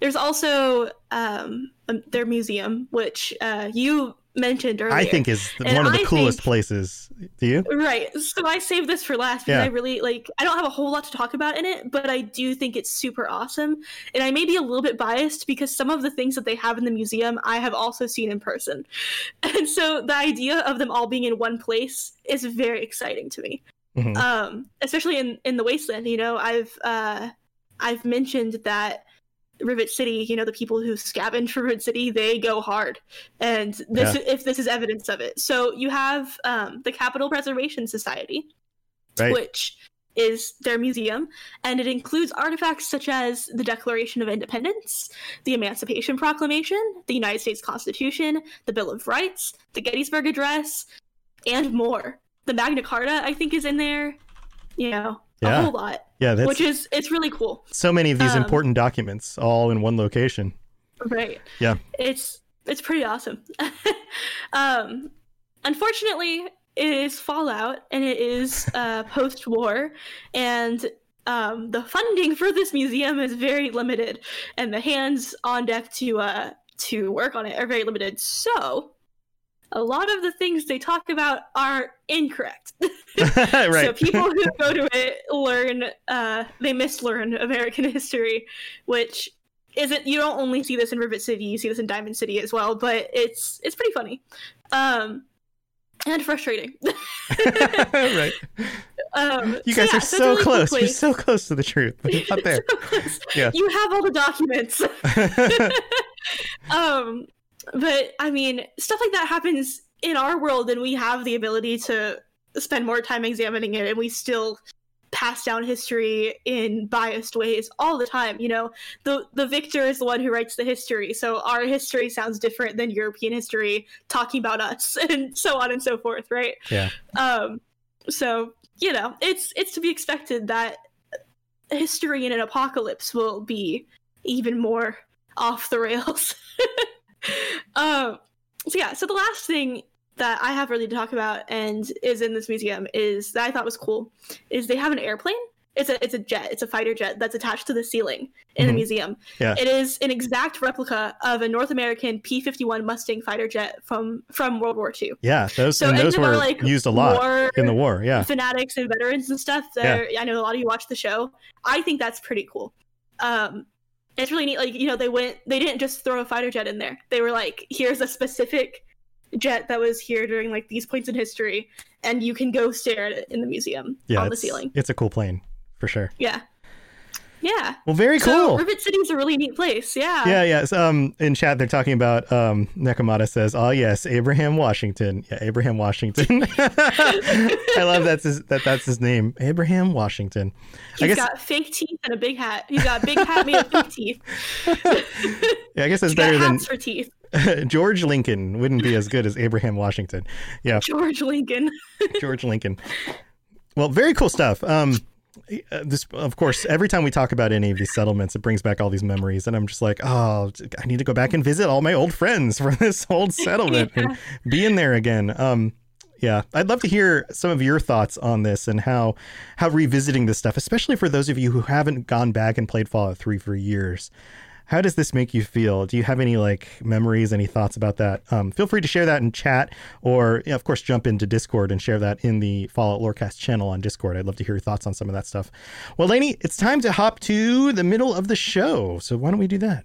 There's also um, um, their museum, which uh, you mentioned earlier. I think is And one of the I coolest think- places. Do you? Right. So I saved this for last because Yeah. I really like I don't have a whole lot to talk about in it, but I do think it's super awesome. And I may be a little bit biased because some of the things that they have in the museum I have also seen in person. (laughs) And so the idea of them all being in one place is very exciting to me. Mhm. Um especially in in the wasteland, you know, I've uh I've mentioned that Rivet City, you know, the people who scavenge for Rivet City, they go hard. And this if this is evidence of it. So you have um, the Capital Preservation Society, Right. which is their museum, and it includes artifacts such as the Declaration of Independence, the Emancipation Proclamation, the United States Constitution, the Bill of Rights, the Gettysburg Address, and more. The Magna Carta, I think, is in there. You know, Yeah. a whole lot, Yeah, that's which is it's really cool. so many of these um, important documents all in one location. Right. Yeah. It's it's pretty awesome. (laughs) um unfortunately it is Fallout and it is (laughs) uh post war and um the funding for this museum is very limited and the hands on deck to uh to work on it are very limited. So a lot of the things they talk about are incorrect. (laughs) (laughs) right. So people who go to it learn, uh, they mislearn American (laughs) history, which isn't. You don't only see this in Rivet City; you see this in Diamond City as well. But it's it's pretty funny, um, and frustrating. right. um, You so guys yeah, are so so really close. You're so close to the truth. not there. So. Yeah. You have all the documents. um, but I mean, stuff like that happens in our world, and we have the ability to spend more time examining it, and we still pass down history in biased ways all the time. You know, the the victor is the one who writes the history, so our history sounds different than European history talking about us, (laughs) and so on and so forth, right? yeah. Um, so you know, it's it's to be expected that history in an apocalypse will be even more off the rails. (laughs) (laughs) um, so yeah, so the last thing that I have really to talk about and is in this museum is that I thought was cool is they have an airplane. It's a it's a jet. It's a fighter jet that's attached to the ceiling in the Mhm. museum. Yeah. It is an exact replica of a North American P-51 Mustang fighter jet from from World War II. Yeah. Those So and those were like, used a lot war in the war. Yeah. fanatics and veterans and stuff. There, I know a lot of you watch the show. I think that's pretty cool. Um, it's really neat. Like you know, they went, they didn't just throw a fighter jet in there. They were like, here's a specific jet that was here during like these points in history, and you can go stare at it in the museum Yeah. on the ceiling. it's a cool plane for sure. Yeah, yeah. Well, very So cool. Rivet City is a really neat place. Yeah. Yeah, yes. Um, in chat, they're talking about um, Nekomata says, "Oh yes, Abraham Washington. Yeah, Abraham Washington. (laughs) I love that's his, that that's his name, Abraham Washington. I He's guess got fake teeth and a big hat. He's got a big hat made of fake teeth. (laughs) yeah, I guess that's He's better than for teeth. (laughs) George Lincoln. Wouldn't be as good as Abraham Washington. Yeah, George Lincoln. George Lincoln. Well, very cool stuff. Um, this, of course, every time we talk about any of these settlements, it brings back all these memories, and I'm just like, oh, I need to go back and visit all my old friends from (laughs) this old (laughs) settlement and be in there again. Um, yeah, I'd love to hear some of your thoughts on this and how how revisiting this stuff, especially for those of you who haven't gone back and played Fallout 3 for years. How does this make you feel? Do you have any like memories, any thoughts about that? Um, feel free to share that in chat, or yeah, of course, jump into Discord and share that in the Fallout Lorecast channel on Discord. I'd love to hear your thoughts on some of that stuff. Well, Lainey, it's time to hop to the middle of the show. So why don't we do that?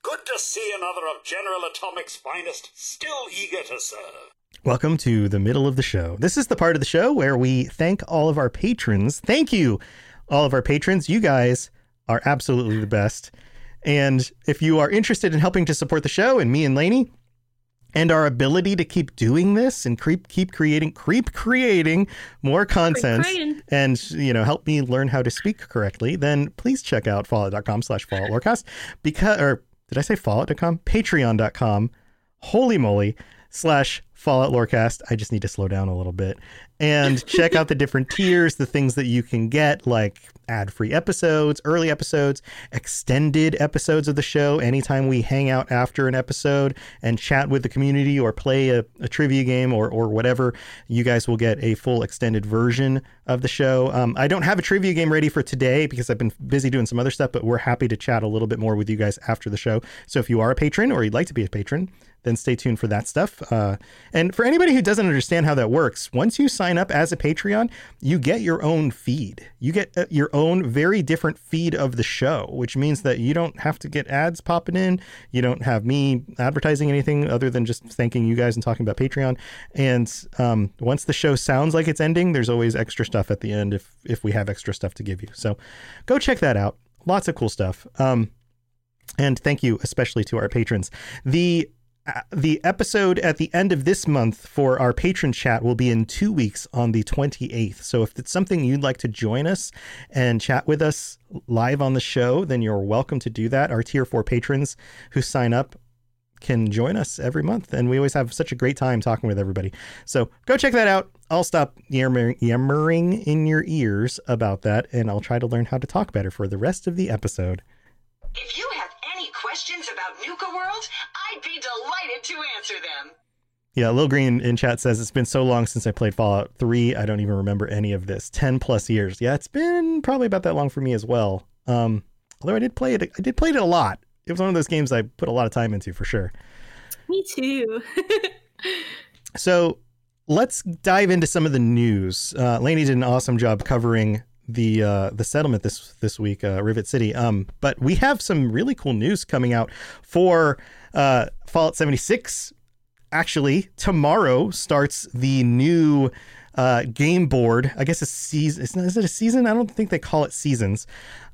Good to see another of General Atomic's finest, still eager to serve. Welcome to the middle of the show. This is the part of the show where we thank all of our patrons. Thank you, all of our patrons. You guys are absolutely the best. And if you are interested in helping to support the show and me and Lainey and our ability to keep doing this and creep keep creating creep creating more content and you know help me learn how to speak correctly, then please check out fallout.com slash fallout lorecast because or did I say fallout.com? Patreon.com. Holy moly slash Fallout Lorecast. I just need to slow down a little bit and check out the different tiers, the things that you can get, like ad free episodes, early episodes, extended episodes of the show. Anytime we hang out after an episode and chat with the community or play a, a trivia game or, or whatever, you guys will get a full extended version of the show. Um, I don't have a trivia game ready for today because I've been busy doing some other stuff, but we're happy to chat a little bit more with you guys after the show. So if you are a patron or you'd like to be a patron, then stay tuned for that stuff. Uh, and for anybody who doesn't understand how that works, once you sign up as a Patreon, you get your own feed. You get uh, your own very different feed of the show, which means that you don't have to get ads popping in. You don't have me advertising anything other than just thanking you guys and talking about Patreon. And um, once the show sounds like it's ending, there's always extra stuff at the end if if we have extra stuff to give you. So go check that out. Lots of cool stuff. Um, and thank you especially to our patrons. The Uh, the episode at the end of this month for our patron chat will be in two weeks on the 28th. So if it's something you'd like to join us and chat with us live on the show, then you're welcome to do that. Our tier four patrons who sign up can join us every month. And we always have such a great time talking with everybody. So go check that out. I'll stop yammering, yammering in your ears about that, and I'll try to learn how to talk better for the rest of the episode. If you have questions about Nuka World, I'd be delighted to answer them. Yeah, Lil Green in chat says it's been so long since I played Fallout 3. I don't even remember any of this. 10 plus years. Yeah, it's been probably about that long for me as well. Um, although I did play it, I did play it a lot. It was one of those games I put a lot of time into for sure. Me too. (laughs) So let's dive into some of the news. Uh, Lainey did an awesome job covering the uh, the settlement this this week, uh, Rivet City. Um, but we have some really cool news coming out for uh, Fallout 76. Actually, tomorrow starts the new uh, game board. I guess a season. Is, is it a season? I don't think they call it seasons.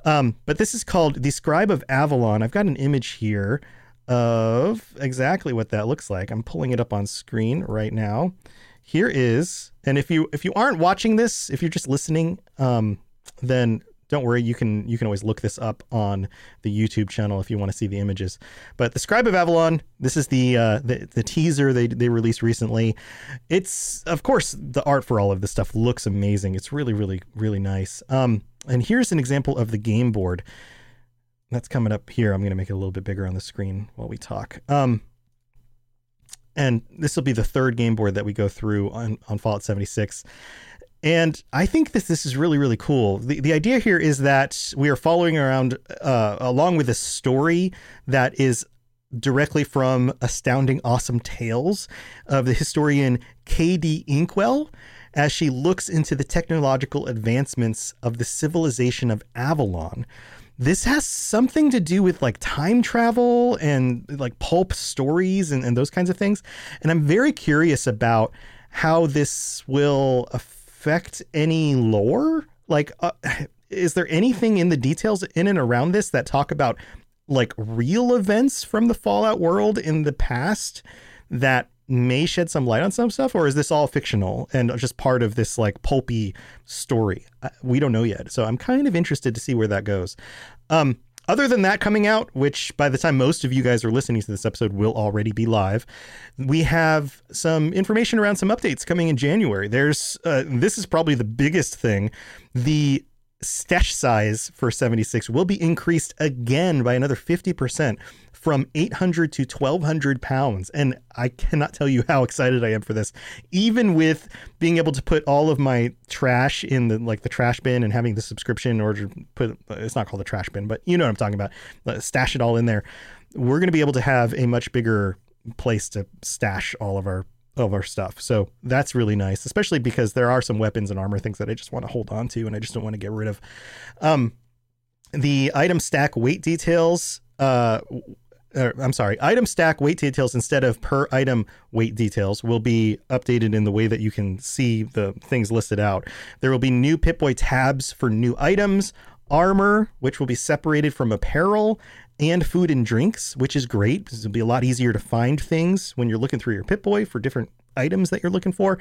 Um, but this is called the Scribe of Avalon. I've got an image here of exactly what that looks like. I'm pulling it up on screen right now. Here is, and if you if you aren't watching this, if you're just listening, um, then don't worry. You can you can always look this up on the YouTube channel if you want to see the images. But the Scribe of Avalon. This is the uh, the, the teaser they they released recently. It's of course the art for all of this stuff looks amazing. It's really really really nice. Um, and here's an example of the game board. That's coming up here. I'm going to make it a little bit bigger on the screen while we talk. Um, and this will be the third game board that we go through on, on Fallout 76. And I think that this is really, really cool. The, the idea here is that we are following around uh, along with a story that is directly from Astounding Awesome Tales of the historian K.D. Inkwell as she looks into the technological advancements of the civilization of Avalon. This has something to do with like time travel and like pulp stories and, and those kinds of things. And I'm very curious about how this will affect any lore. Like, uh, (sighs) is there anything in the details in and around this that talk about like real events from the Fallout world in the past that may shed some light on some stuff, or is this all fictional and just part of this like pulpy story? We don't know yet, so I'm kind of interested to see where that goes. Um, other than that coming out, which by the time most of you guys are listening to this episode will already be live, we have some information around some updates coming in January. There's uh, this is probably the biggest thing. The stash size for 76 will be increased again by another 50% from 800 to 1200 pounds. And I cannot tell you how excited I am for this. Even with being able to put all of my trash in the like the trash bin and having the subscription in order to put it's not called a trash bin, but you know what I'm talking about. Uh, Stash it all in there. We're going to be able to have a much bigger place to stash all of our of our stuff. So that's really nice, especially because there are some weapons and armor things that I just want to hold on to and I just don't want to get rid of. Um, the item stack weight details, uh, or, I'm sorry, item stack weight details instead of per item weight details will be updated in the way that you can see the things listed out. There will be new Pip-Boy tabs for new items, armor, which will be separated from apparel, and food and drinks, which is great because it'll be a lot easier to find things when you're looking through your Pip-Boy for different items that you're looking for.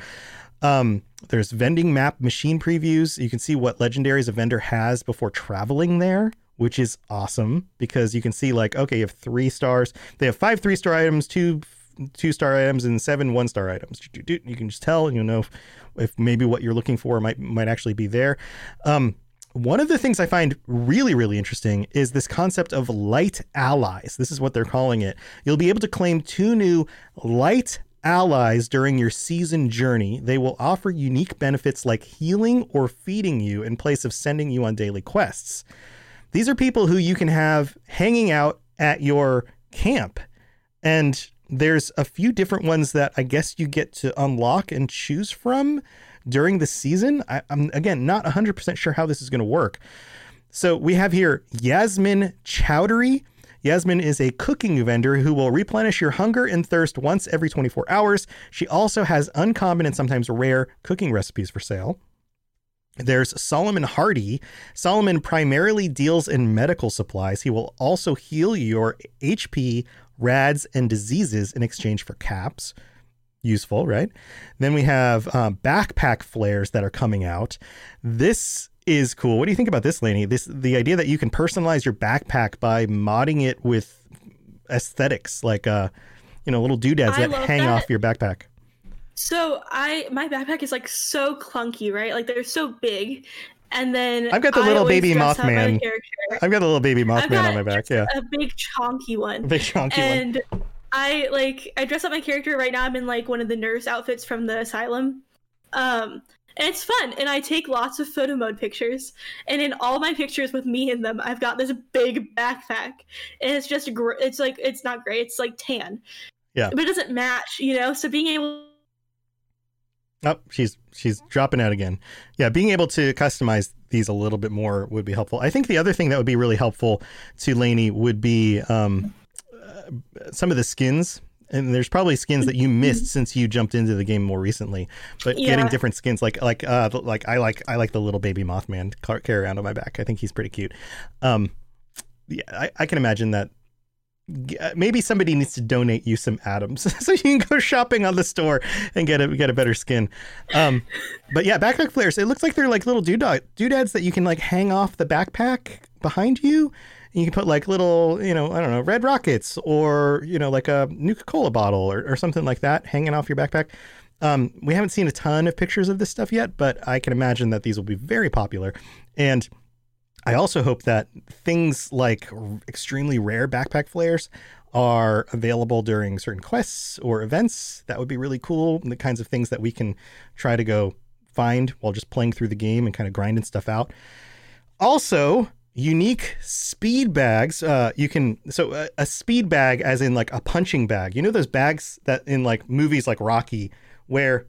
Um, there's vending map machine previews. You can see what legendaries a vendor has before traveling there, which is awesome because you can see like, okay, you have three stars. They have five three star items, two two star items, and seven one star items. You can just tell, and you know if maybe what you're looking for might might actually be there. Um, one of the things I find really, really interesting is this concept of light allies. This is what they're calling it. You'll be able to claim two new light allies during your season journey. They will offer unique benefits like healing or feeding you in place of sending you on daily quests. These are people who you can have hanging out at your camp. And there's a few different ones that I guess you get to unlock and choose from during the season. I, am again not 100% sure how this is going to work. So we have here Yasmin Chowdhury. Yasmin is a cooking vendor who will replenish your hunger and thirst once every 24 hours. She also has uncommon and sometimes rare cooking recipes for sale. There's Solomon Hardy. Solomon primarily deals in medical supplies. He will also heal your HP, rads, and diseases in exchange for caps useful, right? Then we have um, backpack flares that are coming out. This is cool. What do you think about this, Lainey? This the idea that you can personalize your backpack by modding it with aesthetics, like uh, you know, little doodads that hang that. off your backpack. So I my backpack is like so clunky, right? Like they're so big. And then I've got the little baby Mothman. I've got the little baby Mothman on my back. Yeah, a big chonky one. A big chonky and one. And I like I dress up my character right now. I'm in like one of the nurse outfits from the asylum. Um and it's fun and I take lots of photo mode pictures. And in all my pictures with me in them, I've got this big backpack. And it's just gr- it's like it's not gray, it's like tan. Yeah. But it doesn't match, you know? So being able Oh, she's she's dropping out again. Yeah, being able to customize these a little bit more would be helpful. I think the other thing that would be really helpful to Lainey would be um, some of the skins and there's probably skins that you missed since you jumped into the game more recently but yeah. getting different skins like like uh like i like i like the little baby mothman carry around on my back i think he's pretty cute um yeah i, I can imagine that uh, maybe somebody needs to donate you some atoms (laughs) so you can go shopping on the store and get a get a better skin um but yeah backpack flares it looks like they're like little doodad doodads that you can like hang off the backpack behind you And you can put like little, you know, I don't know, red rockets or, you know, like a Nuka Cola bottle or, or something like that hanging off your backpack. Um, we haven't seen a ton of pictures of this stuff yet, but I can imagine that these will be very popular. And I also hope that things like extremely rare backpack flares are available during certain quests or events. That would be really cool. The kinds of things that we can try to go find while just playing through the game and kind of grinding stuff out. Also, unique speed bags. Uh, you can so a, a, speed bag, as in like a punching bag. You know those bags that in like movies like Rocky, where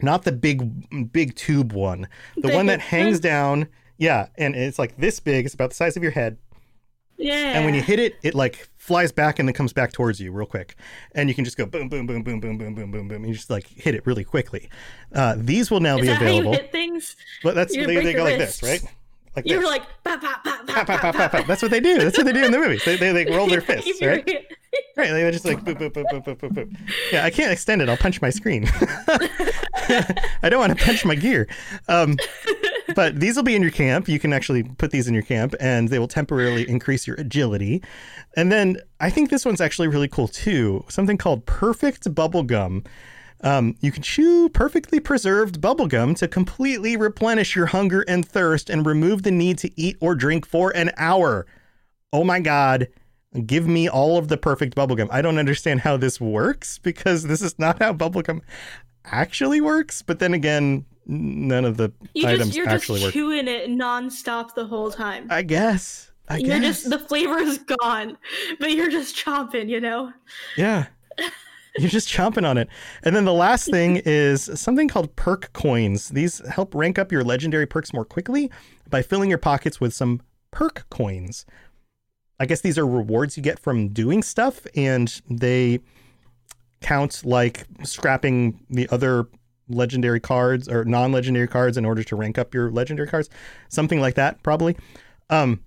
not the big big tube one, the one that hangs down. Yeah, and it's like this big. It's about the size of your head. Yeah. And when you hit it, it like flies back and then comes back towards you real quick. And you can just go boom, boom, boom, boom, boom, boom, boom, boom, boom. You just like hit it really quickly. Uh, these will now Is be available. How you hit things? But that's they, they go like this, right? Like you were like, bah, bah, bah, That's what they do. That's what they do in the movies. They, they, they (laughs) roll their fists, right? (laughs) right. They just like boop, boop, boop, boop, boop, boop, boop. Yeah, I can't extend it. I'll punch my screen. (laughs) I don't want to punch my gear. Um, but these will be in your camp. You can actually put these in your camp, and they will temporarily increase your agility. And then I think this one's actually really cool too. Something called Perfect Bubblegum Um, you can chew perfectly preserved bubblegum to completely replenish your hunger and thirst and remove the need to eat or drink for an hour. Oh my God. Give me all of the perfect bubblegum. I don't understand how this works because this is not how bubblegum actually works. But then again, none of the You items just you're actually just work. chewing it nonstop the whole time. I guess. I you're guess. just the flavor is gone, but you're just chomping, you know. Yeah. You're just chomping on it. And then the last thing (laughs) is something called perk coins. These help rank up your legendary perks more quickly by filling your pockets with some perk coins. I guess these are rewards you get from doing stuff, and they count like scrapping the other legendary cards or non-legendary cards in order to rank up your legendary cards. Something like that, probably. Um,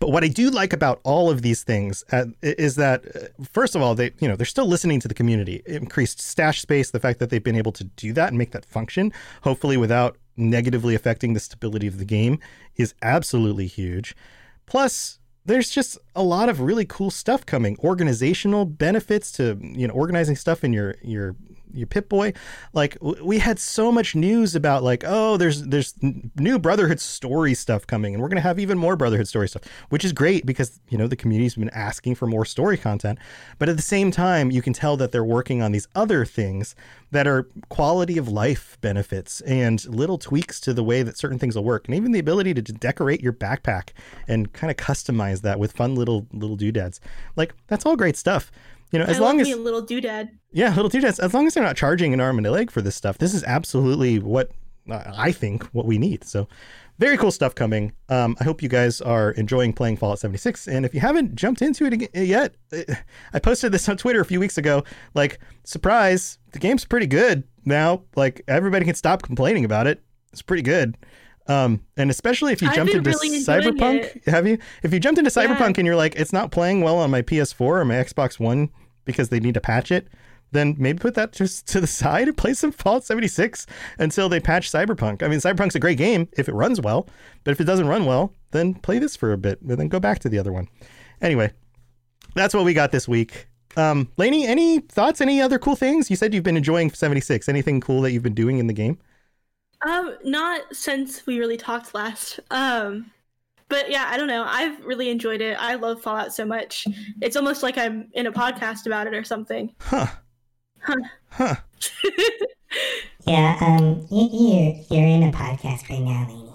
but what I do like about all of these things uh, is that, uh, first of all, they you know they're still listening to the community. Increased stash space, the fact that they've been able to do that and make that function, hopefully without negatively affecting the stability of the game, is absolutely huge. Plus, there's just a lot of really cool stuff coming. Organizational benefits to you know organizing stuff in your your your Pip Boy. Like we had so much news about like oh there's there's new Brotherhood story stuff coming, and we're gonna have even more Brotherhood story stuff, which is great because you know the community's been asking for more story content. But at the same time, you can tell that they're working on these other things that are quality of life benefits and little tweaks to the way that certain things will work, and even the ability to decorate your backpack and kind of customize that with fun little little doodads. Like that's all great stuff. You know, as I long as a little doodad. yeah, little doodads. As long as they're not charging an arm and a leg for this stuff, this is absolutely what uh, I think what we need. So, very cool stuff coming. Um, I hope you guys are enjoying playing Fallout 76. And if you haven't jumped into it yet, uh, I posted this on Twitter a few weeks ago. Like, surprise, the game's pretty good now. Like, everybody can stop complaining about it. It's pretty good. Um, and especially if you I've jumped into really Cyberpunk, have you? If you jumped into Yeah. Cyberpunk and you're like, it's not playing well on my PS4 or my Xbox One because they need to patch it, then maybe put that just (laughs) to the side and play some Fallout 76 until they patch Cyberpunk. I mean, Cyberpunk's a great game if it runs well, but if it doesn't run well, then play this for a bit and then go back to the other one. Anyway, that's what we got this week. Um, Lainey, any thoughts? Any other cool things? You said you've been enjoying 76. Anything cool that you've been doing in the game? Um, not since we really talked last. Um, but yeah, I don't know. I've really enjoyed it. I love Fallout so much. It's almost like I'm in a podcast about it or something. Huh. Huh. Huh. (laughs) Yeah, um, you, you, you're in a podcast right now, Lainey.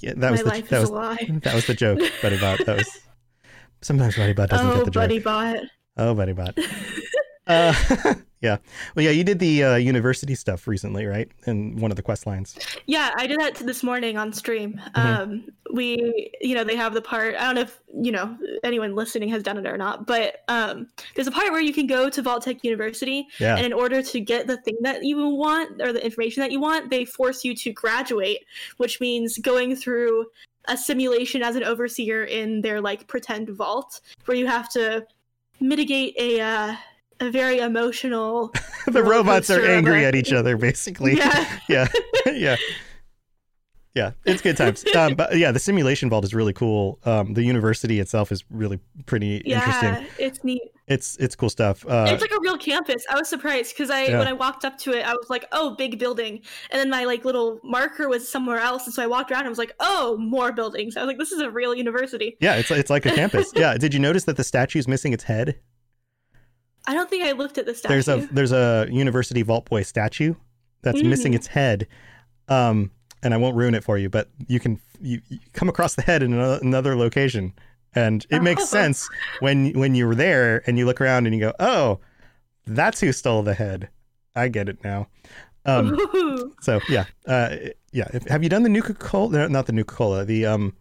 Yeah, that was the life that is was a lie. that was the joke, Buddy Bot. That was (laughs) sometimes Buddy Bot doesn't oh, get the joke. buddy bot. Oh, Buddy Bot. (laughs) uh, (laughs) yeah. Well, yeah, you did the uh, university stuff recently, right? In one of the quest lines. Yeah, I did that this morning on stream. Mm-hmm. Um, we, you know, they have the part. I don't know if you know anyone listening has done it or not, but um, there's a part where you can go to Vault-Tec University, Yeah. and in order to get the thing that you want or the information that you want, they force you to graduate, which means going through a simulation as an overseer in their like pretend vault, where you have to mitigate a uh, a very emotional. (laughs) the robots are angry at each other, basically. Yeah. (laughs) yeah. (laughs) yeah. Yeah, it's good times. Um, but yeah, the simulation vault is really cool. Um, the university itself is really pretty Yeah, interesting. it's neat. It's it's cool stuff. Uh, it's like a real campus. I was surprised because I Yeah. when I walked up to it, I was like, "Oh, big building," and then my like little marker was somewhere else, and so I walked around and was like, "Oh, more buildings." I was like, "This is a real university." yeah, it's it's like a campus. Yeah. Did you notice that the statue's missing its head? I don't think I looked at the statue. There's a there's a University Vault Boy statue that's missing Mhm. its head. Um, and I won't ruin it for you, but you can you, you come across the head in ano- another location, and it makes Oh. sense when when you're there and you look around and you go, oh, that's who stole the head. I get it now. Um, (laughs) so yeah, uh, yeah. If, have you done the Nuka Cola? No, not the Nuka Cola. The um,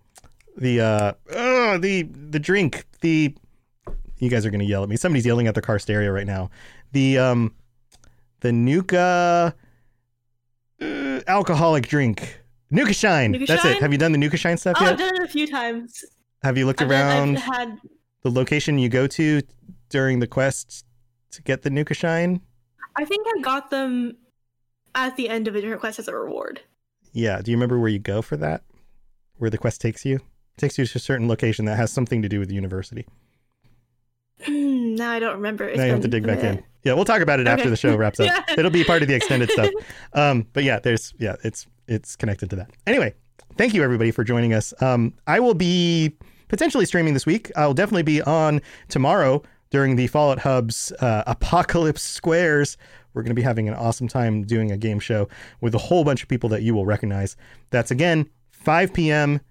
the uh, oh, the the drink. The you guys are gonna yell at me. Somebody's yelling at their car stereo right now. The um, the Nuka uh, alcoholic drink. Nuka Shine. Nuka That's it. Have you done the Nuka Shine stuff Oh, yet? I've done it a few times. Have you looked I've, around had. the location you go to during the quest to get the Nuka Shine? I think I got them at the end of a different quest as a reward. Yeah. Do you remember where you go for that? Where the quest takes you? It takes you to a certain location that has something to do with the university. Now I don't remember. It's now you have to dig back in. Yeah, we'll talk about it after the show wraps up. (laughs) Yeah. It'll be part of the extended stuff. (laughs) Um, but yeah, there's yeah, it's it's connected to that. Anyway, thank you everybody for joining us. Um, I will be potentially streaming this week. I'll definitely be on tomorrow during the Fallout Hub's uh, Apocalypse Squares. We're going to be having an awesome time doing a game show with a whole bunch of people that you will recognize. That's again 5 p.m.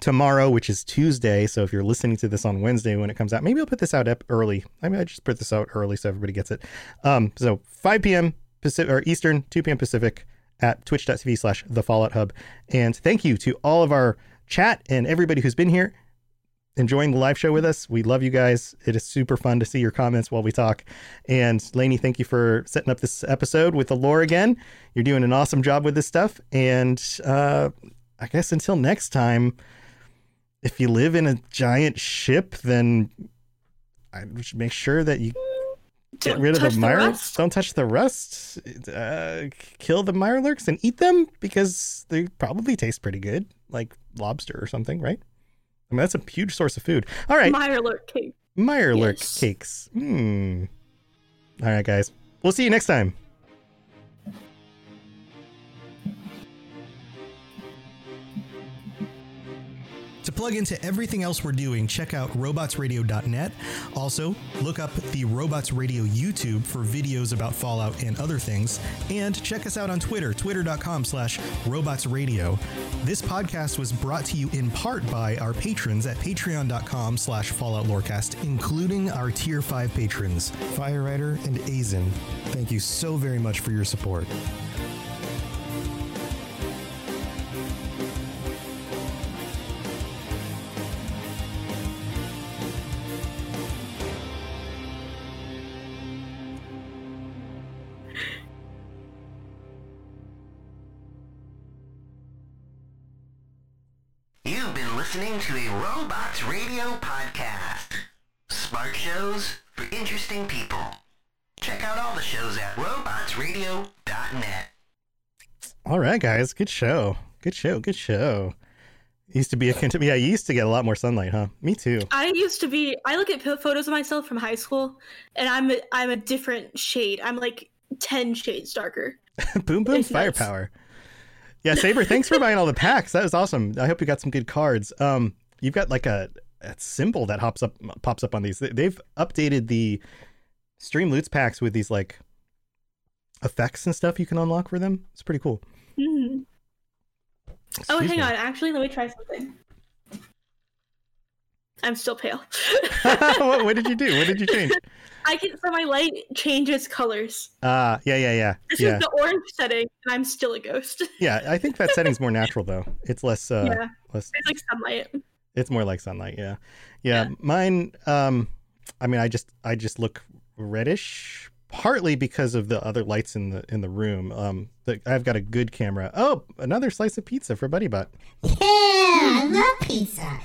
tomorrow, which is Tuesday. So if you're listening to this on Wednesday when it comes out, maybe I'll put this out ep- early. I mean, I just put this out early so everybody gets it. Um, so 5 p.m. Pacific or Eastern, 2 p.m. Pacific at twitch.tv slash the Fallout Hub. And thank you to all of our chat and everybody who's been here enjoying the live show with us. We love you guys. It is super fun to see your comments while we talk. And Lainey, thank you for setting up this episode with the lore again. You're doing an awesome job with this stuff. And uh, I guess until next time, if you live in a giant ship, then I should make sure that you get rid of the rust. Don't touch the rust. Uh, kill the mirelurks and eat them because they probably taste pretty good, like lobster or something, right? I mean, that's a huge source of food. All right, Mirelurk cake. Mirelurk Yes. cakes. Hmm. All right, guys. We'll see you next time. To plug into everything else we're doing, check out robotsradio.net. Also, look up the Robots Radio YouTube for videos about Fallout and other things. And check us out on Twitter, twitter.com slash robotsradio. This podcast was brought to you in part by our patrons at patreon.com slash Fallout Lorecast, including our tier 5 patrons, Firerider and Azen. Thank you so very much for your support. To a Robots Radio podcast. Smart shows for interesting people. Check out all the shows at robotsradio.net. All right, guys. Good show. Good show. Good show. Used to be a Kentucky. Yeah, you used to get a lot more sunlight, huh? Me too. I used to be. I look at photos of myself from high school, and I'm a, I'm a different shade. I'm like ten shades darker. (laughs) boom boom It's nuts. firepower. Yeah, Saber, thanks for buying all the packs. That was awesome. I hope you got some good cards. Um, you've got like a, a symbol that hops up pops up on these. They- They've updated the stream loots packs with these like effects and stuff you can unlock for them. It's pretty cool. Mhm. Oh, hang me. on. Actually, let me try something. I'm still pale. (laughs) (laughs) what, what did you do? What did you change? I can. So my light changes colors. Ah, yeah, yeah, yeah, This yeah, is the orange setting, and I'm still a ghost. yeah. I think that setting's more (laughs) natural though. It's less, uh, yeah, less. it's like sunlight. It's more like sunlight, yeah. yeah. Mine um I mean I just I just look reddish partly because of the other lights in the in the room. Um the, I've got a good camera. Oh, another slice of pizza for Buddy Butt. Yeah, I love pizza.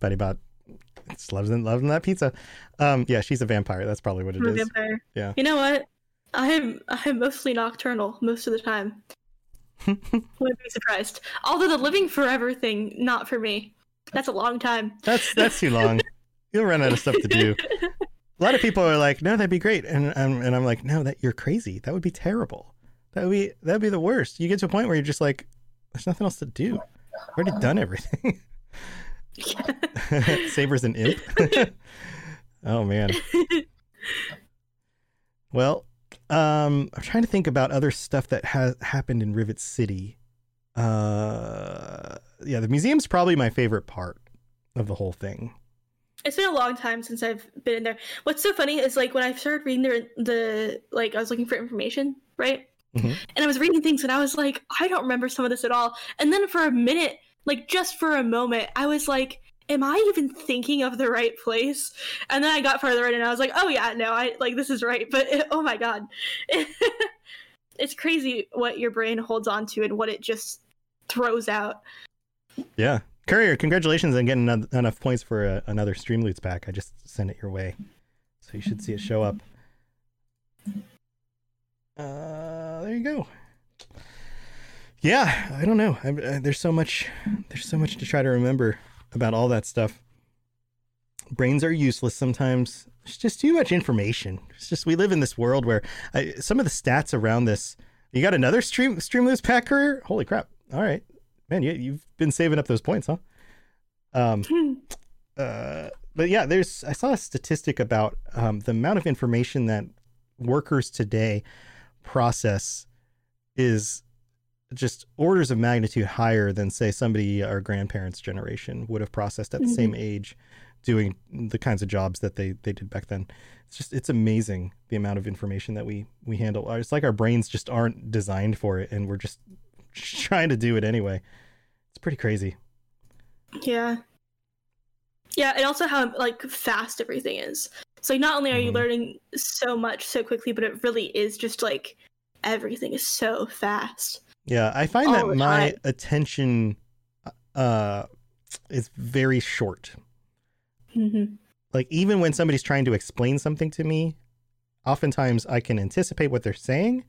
Buddy Butt just loves loving that pizza. Um yeah, she's a vampire. That's probably what it I'm a vampire. Yeah. You know what? I'm I'm mostly nocturnal most of the time. (laughs) Wouldn't be surprised. Although the living forever thing, not for me. That's a long time. That's that's too long. (laughs) You'll run out of stuff to do. A lot of people are like, "No, that'd be great," and I'm and I'm like, "No, that you're crazy. That would be terrible. That would be that'd be the worst." You get to a point where you're just like, "There's nothing else to do. I've already done everything." (laughs) Saber's an imp. oh man. Well, um, I'm trying to think about other stuff that has happened in Rivet City. Uh, yeah, the museum's probably my favorite part of the whole thing. It's been a long time since I've been in there. What's so funny is like when I started reading the the like I was looking for information, right? Mhm. And I was reading things and I was like, I don't remember some of this at all. And then for a minute, like just for a moment, I was like, Am I even thinking of the right place? And then I got further in and I was like, Oh yeah, no, I like this is right. But (laughs) oh my god, (laughs) it's crazy what your brain holds on to and what it just throws out. Yeah. Courier, congratulations on getting enough, enough points for a, another Streamloots pack. I just sent it your way. So you should see it show up. Uh, there you go. Yeah, I don't know. I, uh, there's so much there's so much to try to remember about all that stuff. Brains are useless sometimes. It's just too much information. It's just we live in this world where I, some of the stats around this. You got another stream Streamloots pack Courier? Holy crap! All right, man, you, you've been saving up those points, huh? Um, uh, but yeah, there's I saw a statistic about um, the amount of information that workers today process is just orders of magnitude higher than say somebody our grandparents generation would have processed at the same age doing the kinds of jobs that they they did back then it's just it's amazing the amount of information that we we handle it's like our brains just aren't designed for it and we're just (laughs) trying to do it anyway it's pretty crazy Yeah. Yeah, and also how like fast everything is. So like, not only are you Mhm. learning so much so quickly, but it really is just like everything is so fast. Yeah, I find that my time. attention uh is very short. Mm-hmm. Like even when somebody's trying to explain something to me, oftentimes I can anticipate what they're saying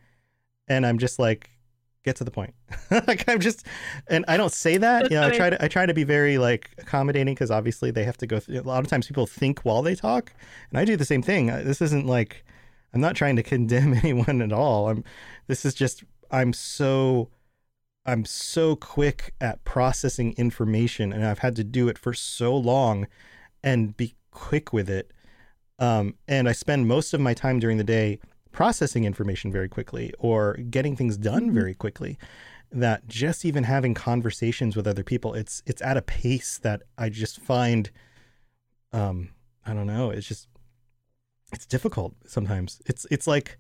and I'm just like get to the point. (laughs) like I'm just and I don't say that, That's you know, I try to I try to be very like accommodating cuz obviously they have to go through, a lot of times people think while they talk and I do the same thing. This isn't like I'm not trying to condemn (laughs) anyone at all. I'm this is just I'm so I'm so quick at processing information and I've had to do it for so long and be quick with it. Um, and I spend most of my time during the day processing information very quickly or getting things done very quickly that just even having conversations with other people it's it's at a pace that I just find um I don't know it's just it's difficult sometimes it's it's like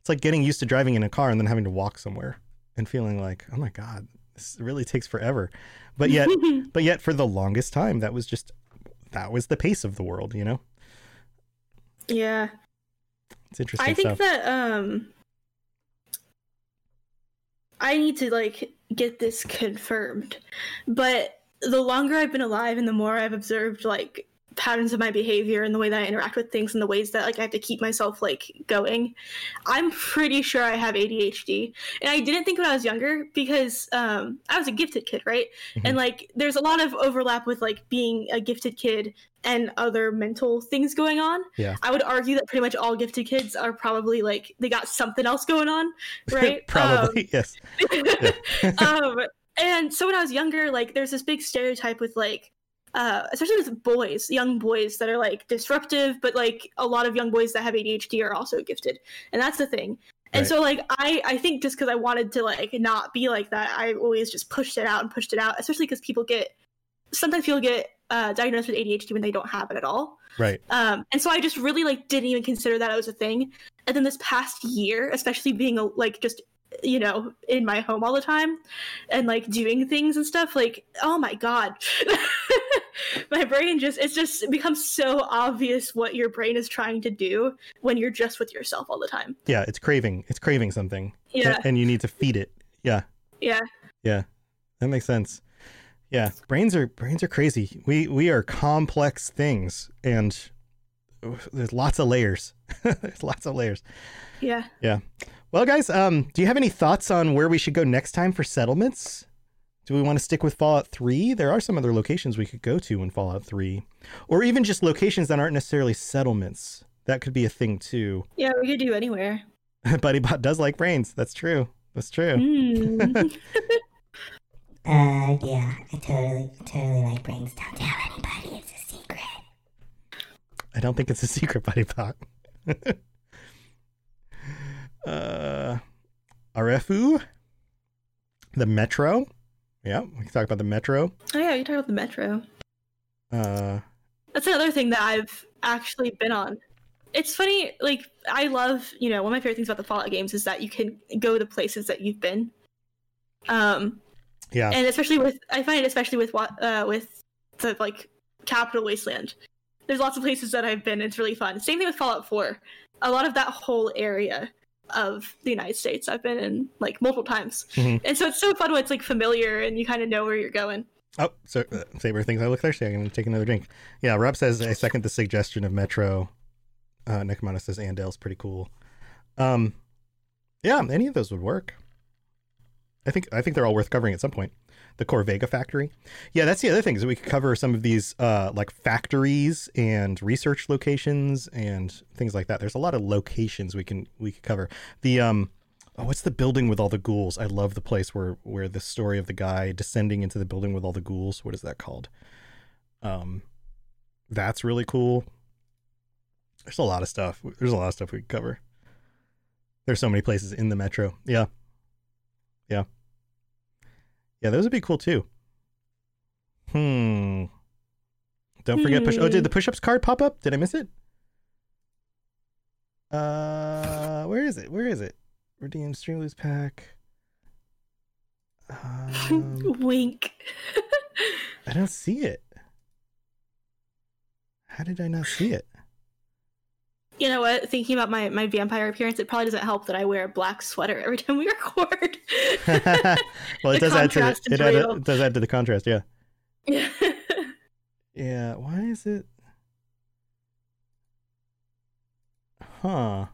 it's like getting used to driving in a car and then having to walk somewhere and feeling like oh my god this really takes forever but yet (laughs) but yet for the longest time that was just that was the pace of the world you know yeah. it's interesting I think stuff that um I need to like get this (laughs) confirmed. But the longer I've been alive and the more I've observed like patterns of my behavior and the way that I interact with things and the ways that like I have to keep myself like going, I'm pretty sure I have ADHD. And I didn't think when I was younger because um I was a gifted kid, right? And like there's a lot of overlap with like being a gifted kid and other mental things going on. Yeah. I would argue that pretty much all gifted kids are probably like they got something else going on, (laughs) right? probably yes (laughs) um, and so when I was younger, like there's this big stereotype with like, uh, especially with boys, young boys that are like disruptive, but like a lot of young boys that have ADHD are also gifted, and that's the thing. And Right. so like I I think just because I wanted to like not be like that, I always just pushed it out and pushed it out, especially because people get sometimes people get uh, diagnosed with ADHD when they don't have it at all. right Um, and so I just really like didn't even consider that it was a thing. And then this past year, especially being a, like just you know in my home all the time and like doing things and stuff, like oh my god, (laughs) my brain just it's just it becomes so obvious what your brain is trying to do when you're just with yourself all the time. yeah it's craving it's craving something Yeah, A- and you need to feed it yeah yeah, Yeah, that makes sense. Yeah, brains are brains are crazy. We we are complex things, and there's lots of layers. (laughs) there's lots of layers. yeah. Yeah. Well, guys, um, do you have any thoughts on where we should go next time for settlements? Do we want to stick with Fallout 3? There are some other locations we could go to in Fallout 3, or even just locations that aren't necessarily settlements. That could be a thing too. Yeah, we could do anywhere. (laughs) Buddy Bot does like brains. That's true. That's true. Mm. (laughs) Uh, yeah, I totally, totally like brains. Don't tell anybody. It's a secret. I don't think it's a secret, Buddy Pot. (laughs) uh, RFU, the Metro. Yeah, we can talk about the Metro. oh yeah, you talk about the metro. Uh, That's another thing that I've actually been on. It's funny, like I love, you know, one of my favorite things about the Fallout games is that you can go to places that you've been. Um, yeah, and especially with, I find it especially with what, uh, with the like capital wasteland. There's lots of places that I've been. It's really fun. Same thing with Fallout 4. A lot of that whole area of the United States I've been in like multiple times, Mhm. and so it's so fun when it's like familiar and you kind of know where you're going. Oh, so uh, Saber thinks I look thirsty. I'm to take another drink. Yeah, Rob says I second the suggestion of Metro. Uh, Nekomata says Andale's pretty cool. Um, yeah, any of those would work. I think I think they're all worth covering at some point. The Corvega factory. Yeah, that's the other thing is we could cover some of these uh, like factories and research locations and things like that. There's a lot of locations we can we could cover. The um, oh, what's the building with all the ghouls? I love the place where where the story of the guy descending into the building with all the ghouls. What is that called? Um, that's really cool. There's a lot of stuff. There's a lot of stuff we could cover. There's so many places in the metro. Yeah. Yeah. Yeah, those would be cool too. Hmm. Don't forget push. Oh, did the push-ups card pop up? Did I miss it? Uh, where is it? Where is it? Redeem stream lose pack. (laughs) Um, Wink. (laughs) I don't see it. How did I not see it? You know what? Thinking about my, my vampire appearance, it probably doesn't help that I wear a black sweater every time we (laughs) record. (laughs) well, it does add to the, it, add, it does add to the contrast. Yeah. Yeah. (laughs) Yeah. Why is it? Huh.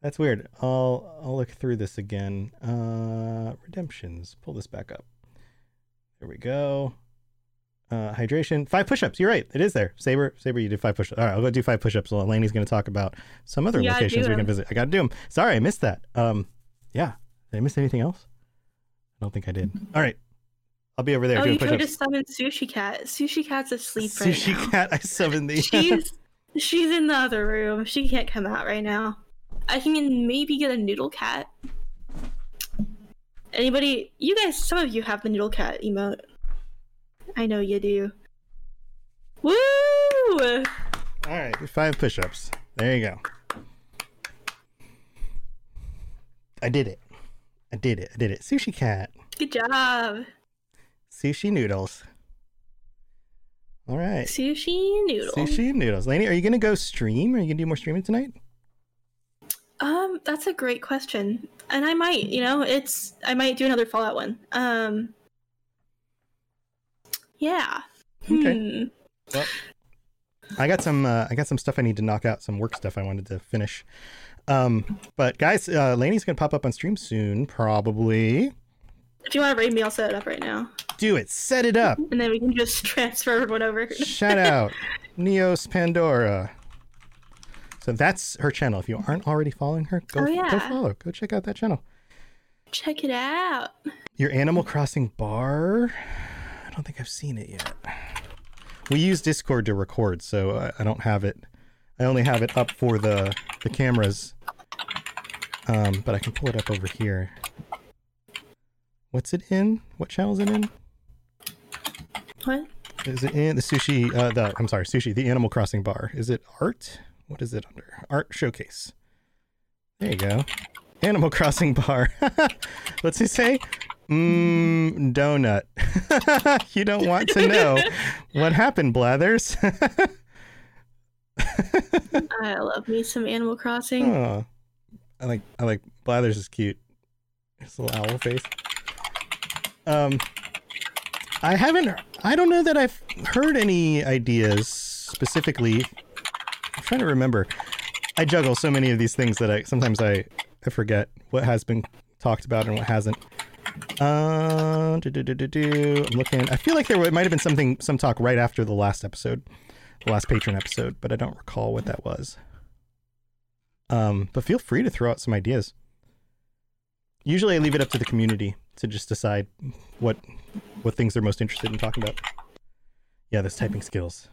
That's weird. I'll I'll look through this again. Uh, redemptions. Pull this back up. There we go. Uh, hydration. Five push-ups. You're right. It is there. Saber, Saber, you did five push-ups. All right, I'll go do five push-ups. Well, Lainey's going to talk about some other locations we can visit. I got to do them. Sorry, I missed that. Um, yeah. Did I miss anything else? I don't think I did. All right. I'll be over there oh, doing you tried to push-ups. summon Sushi Cat. Sushi Cat's asleep Sushi right now. cat. I summoned the. (laughs) (laughs) She's she's in the other room. She can't come out right now. I can maybe get a noodle cat. Anybody? You guys, some of you have the noodle cat emote. I know you do. Woo! All right, five push-ups. There you go. I did it. I did it. I did it. Sushi cat. Good job, Sushi noodles. All right. sushi noodle. Sushi noodles. Lainey, are you gonna go stream? Are you gonna do more streaming tonight? Um, that's a great question, and I might, you know, it's I might do another Fallout one. Um, yeah. Okay. Hmm. Well, I got some. Uh, I got some stuff I need to knock out. Some work stuff I wanted to finish. Um, but guys, uh, Lainey's gonna pop up on stream soon, probably. If you want to raid me, I'll set it up right now, Do it. Set it up. and then we can just (laughs) transfer everyone over. Shout out (laughs) Neos Pandora. So that's her channel. If you aren't already following her, go, Oh, go follow. Go check out that channel. Check it out. Your Animal Crossing bar. I don't think I've seen it yet. We use Discord to record, so I, I don't have it. I only have it up for the the cameras. Um, but I can pull it up over here. What's it in? What channel is it in? What? Is it in the sushi? Uh, the I'm sorry, sushi. The Animal Crossing bar. Is it art? What is it under? Art showcase. There you go. Animal (laughs) Crossing bar. (laughs) What's it say? Mmm, donut. (laughs) you don't want to know what happened, Blathers. (laughs) I love me some Animal Crossing. oh, I like I like Blathers is cute. His little owl face. Um, I haven't. I don't know that I've heard any ideas specifically. I'm trying to remember. I juggle so many of these things that I sometimes I I forget what has been talked about and what hasn't. Uh, do, do, do, do, do. I'm looking. I feel like there might have been something, some talk right after the last episode, the last patron episode, but I don't recall what that was. Um, but feel free to throw out some ideas. Usually, I leave it up to the community to just decide what what things they're most interested in talking about. Yeah, this typing skills.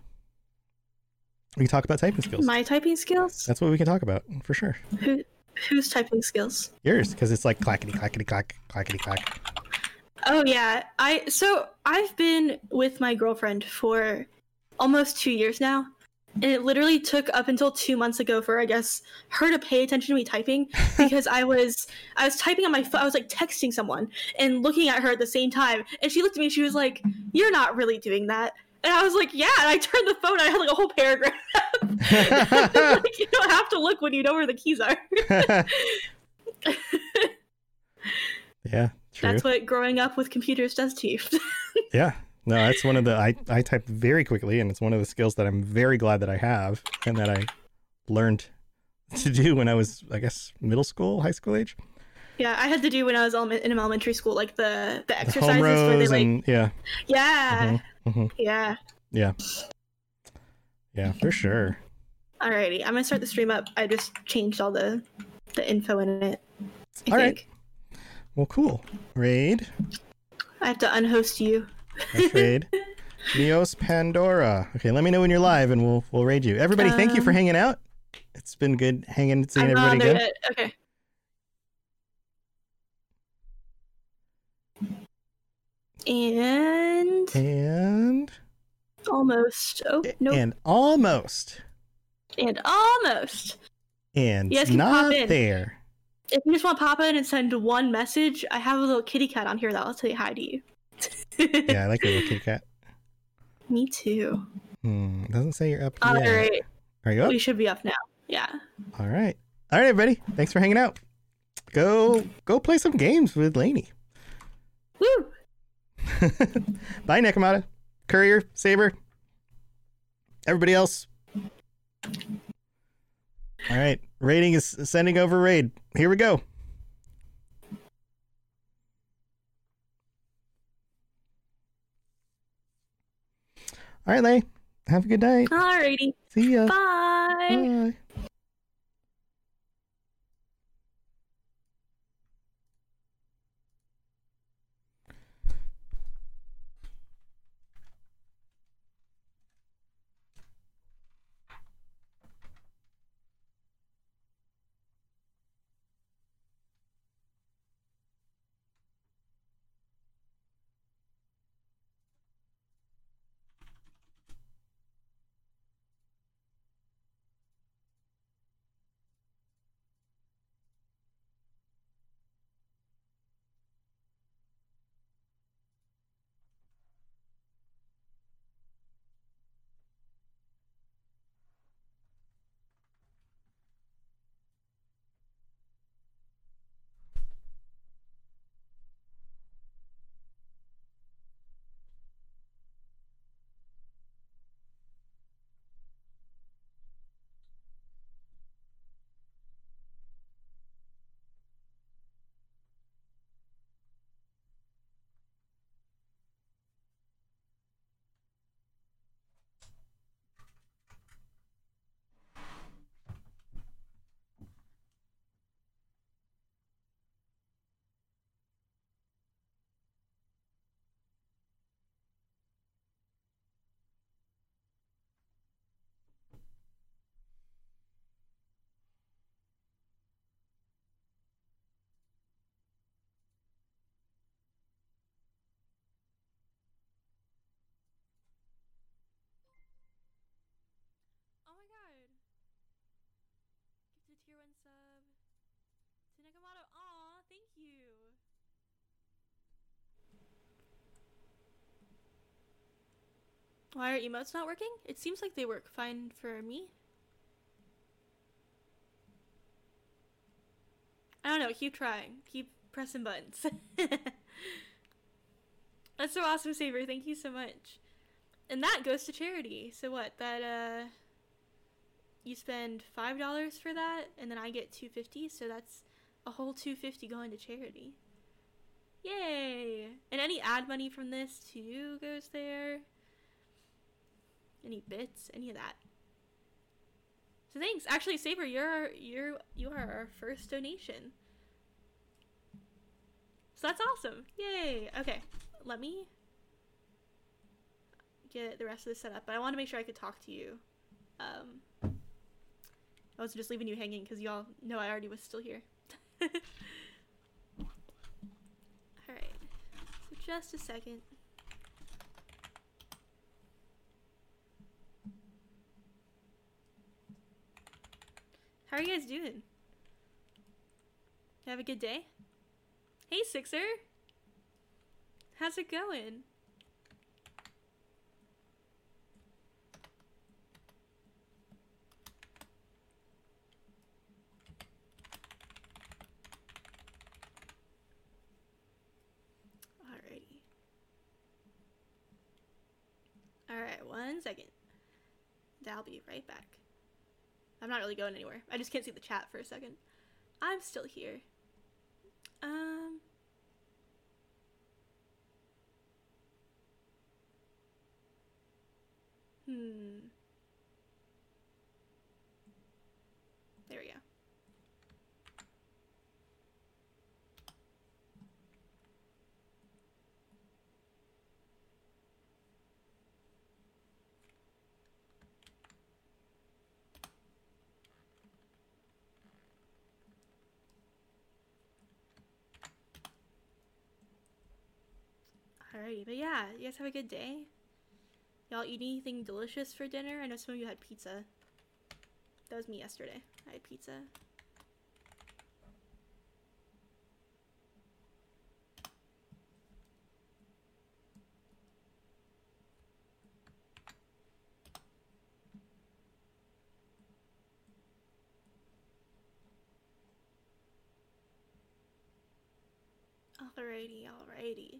We can talk about typing skills. My typing skills? That's what we can talk about for sure. Who whose typing skills? Yours, because it's like clackety clackety clack clackety clack. Oh yeah. I so I've been with my girlfriend for almost 2 years now. And it literally took up until 2 months ago for I guess her to pay attention to me typing (laughs) because I was I was typing on my phone I was like texting someone and looking at her at the same time and she looked at me and she was like you're not really doing that. And I was like, yeah, and I turned the phone, I had like a whole paragraph. (laughs) like, you don't have to look when you know where the keys are. (laughs) Yeah, true. That's what growing up with computers does to you. (laughs) Yeah. No, that's one of the I I type very quickly and it's one of the skills that I'm very glad that I have and that I learned to do when I was I guess middle school, high school age. Yeah, I had to do when I was in elementary school, like the the The exercises home where they like, and yeah, yeah, mhm. yeah. yeah, yeah, for sure. Alrighty, I'm gonna start the stream up. I just changed all the the info in it. I All right. Well, cool. Raid, I have to unhost you. Raid. (laughs) Neos Pandora. Okay, let me know when you're live, and we'll we'll raid you. Everybody, thank you for Um, hanging out. It's been good hanging, seeing I'm everybody again. Okay. And And almost. Oh no. And, almost. and almost and You guys can pop not there. If you just want to pop in and send one message, I have a little kitty cat on here that'll say hi to you. Yeah, I like your little kitty cat. (laughs) Me too. Hmm, doesn't say you're up All yet. right. Are you up? We should be up now. Yeah. All right. All right, everybody. Thanks for hanging out. Go go play some games with Lainey. Woo! Bye, Nekomata. Courier, Saber. Everybody else. All right. Rating is sending over raid. Here we go. All right, Lay. Have a good night. Alrighty. See ya. Bye. Bye. Why are emotes not working? It seems like they work fine for me. I don't know, keep trying. Keep pressing buttons. (laughs) That's so awesome, Saber. Thank you so much. And that goes to charity. So what? That uh you spend five dollars for that and then I get two fifty, so that's a whole two fifty going to charity. Yay! And any ad money from this too goes there. Any bits, any of that. So thanks. Actually, Saber, you're you're you are our first donation. So that's awesome. Yay. Okay. Let me get the rest of this set up. But I want to make sure I could talk to you. Um, I was just leaving you hanging because y'all know I already was still here. (laughs) Alright. So just a second. How are you guys doing? Have a good day? Hey, Sixer! How's it going? Alrighty. Alright, one second. I'll be right back. I'm not really going anywhere. I just can't see the chat for a second. I'm still here. Um. Hmm. There we go. Alrighty, but yeah, you guys have a good day. Y'all eat anything delicious for dinner? I know some of you had pizza. That was me yesterday. I had pizza. Alrighty, alrighty.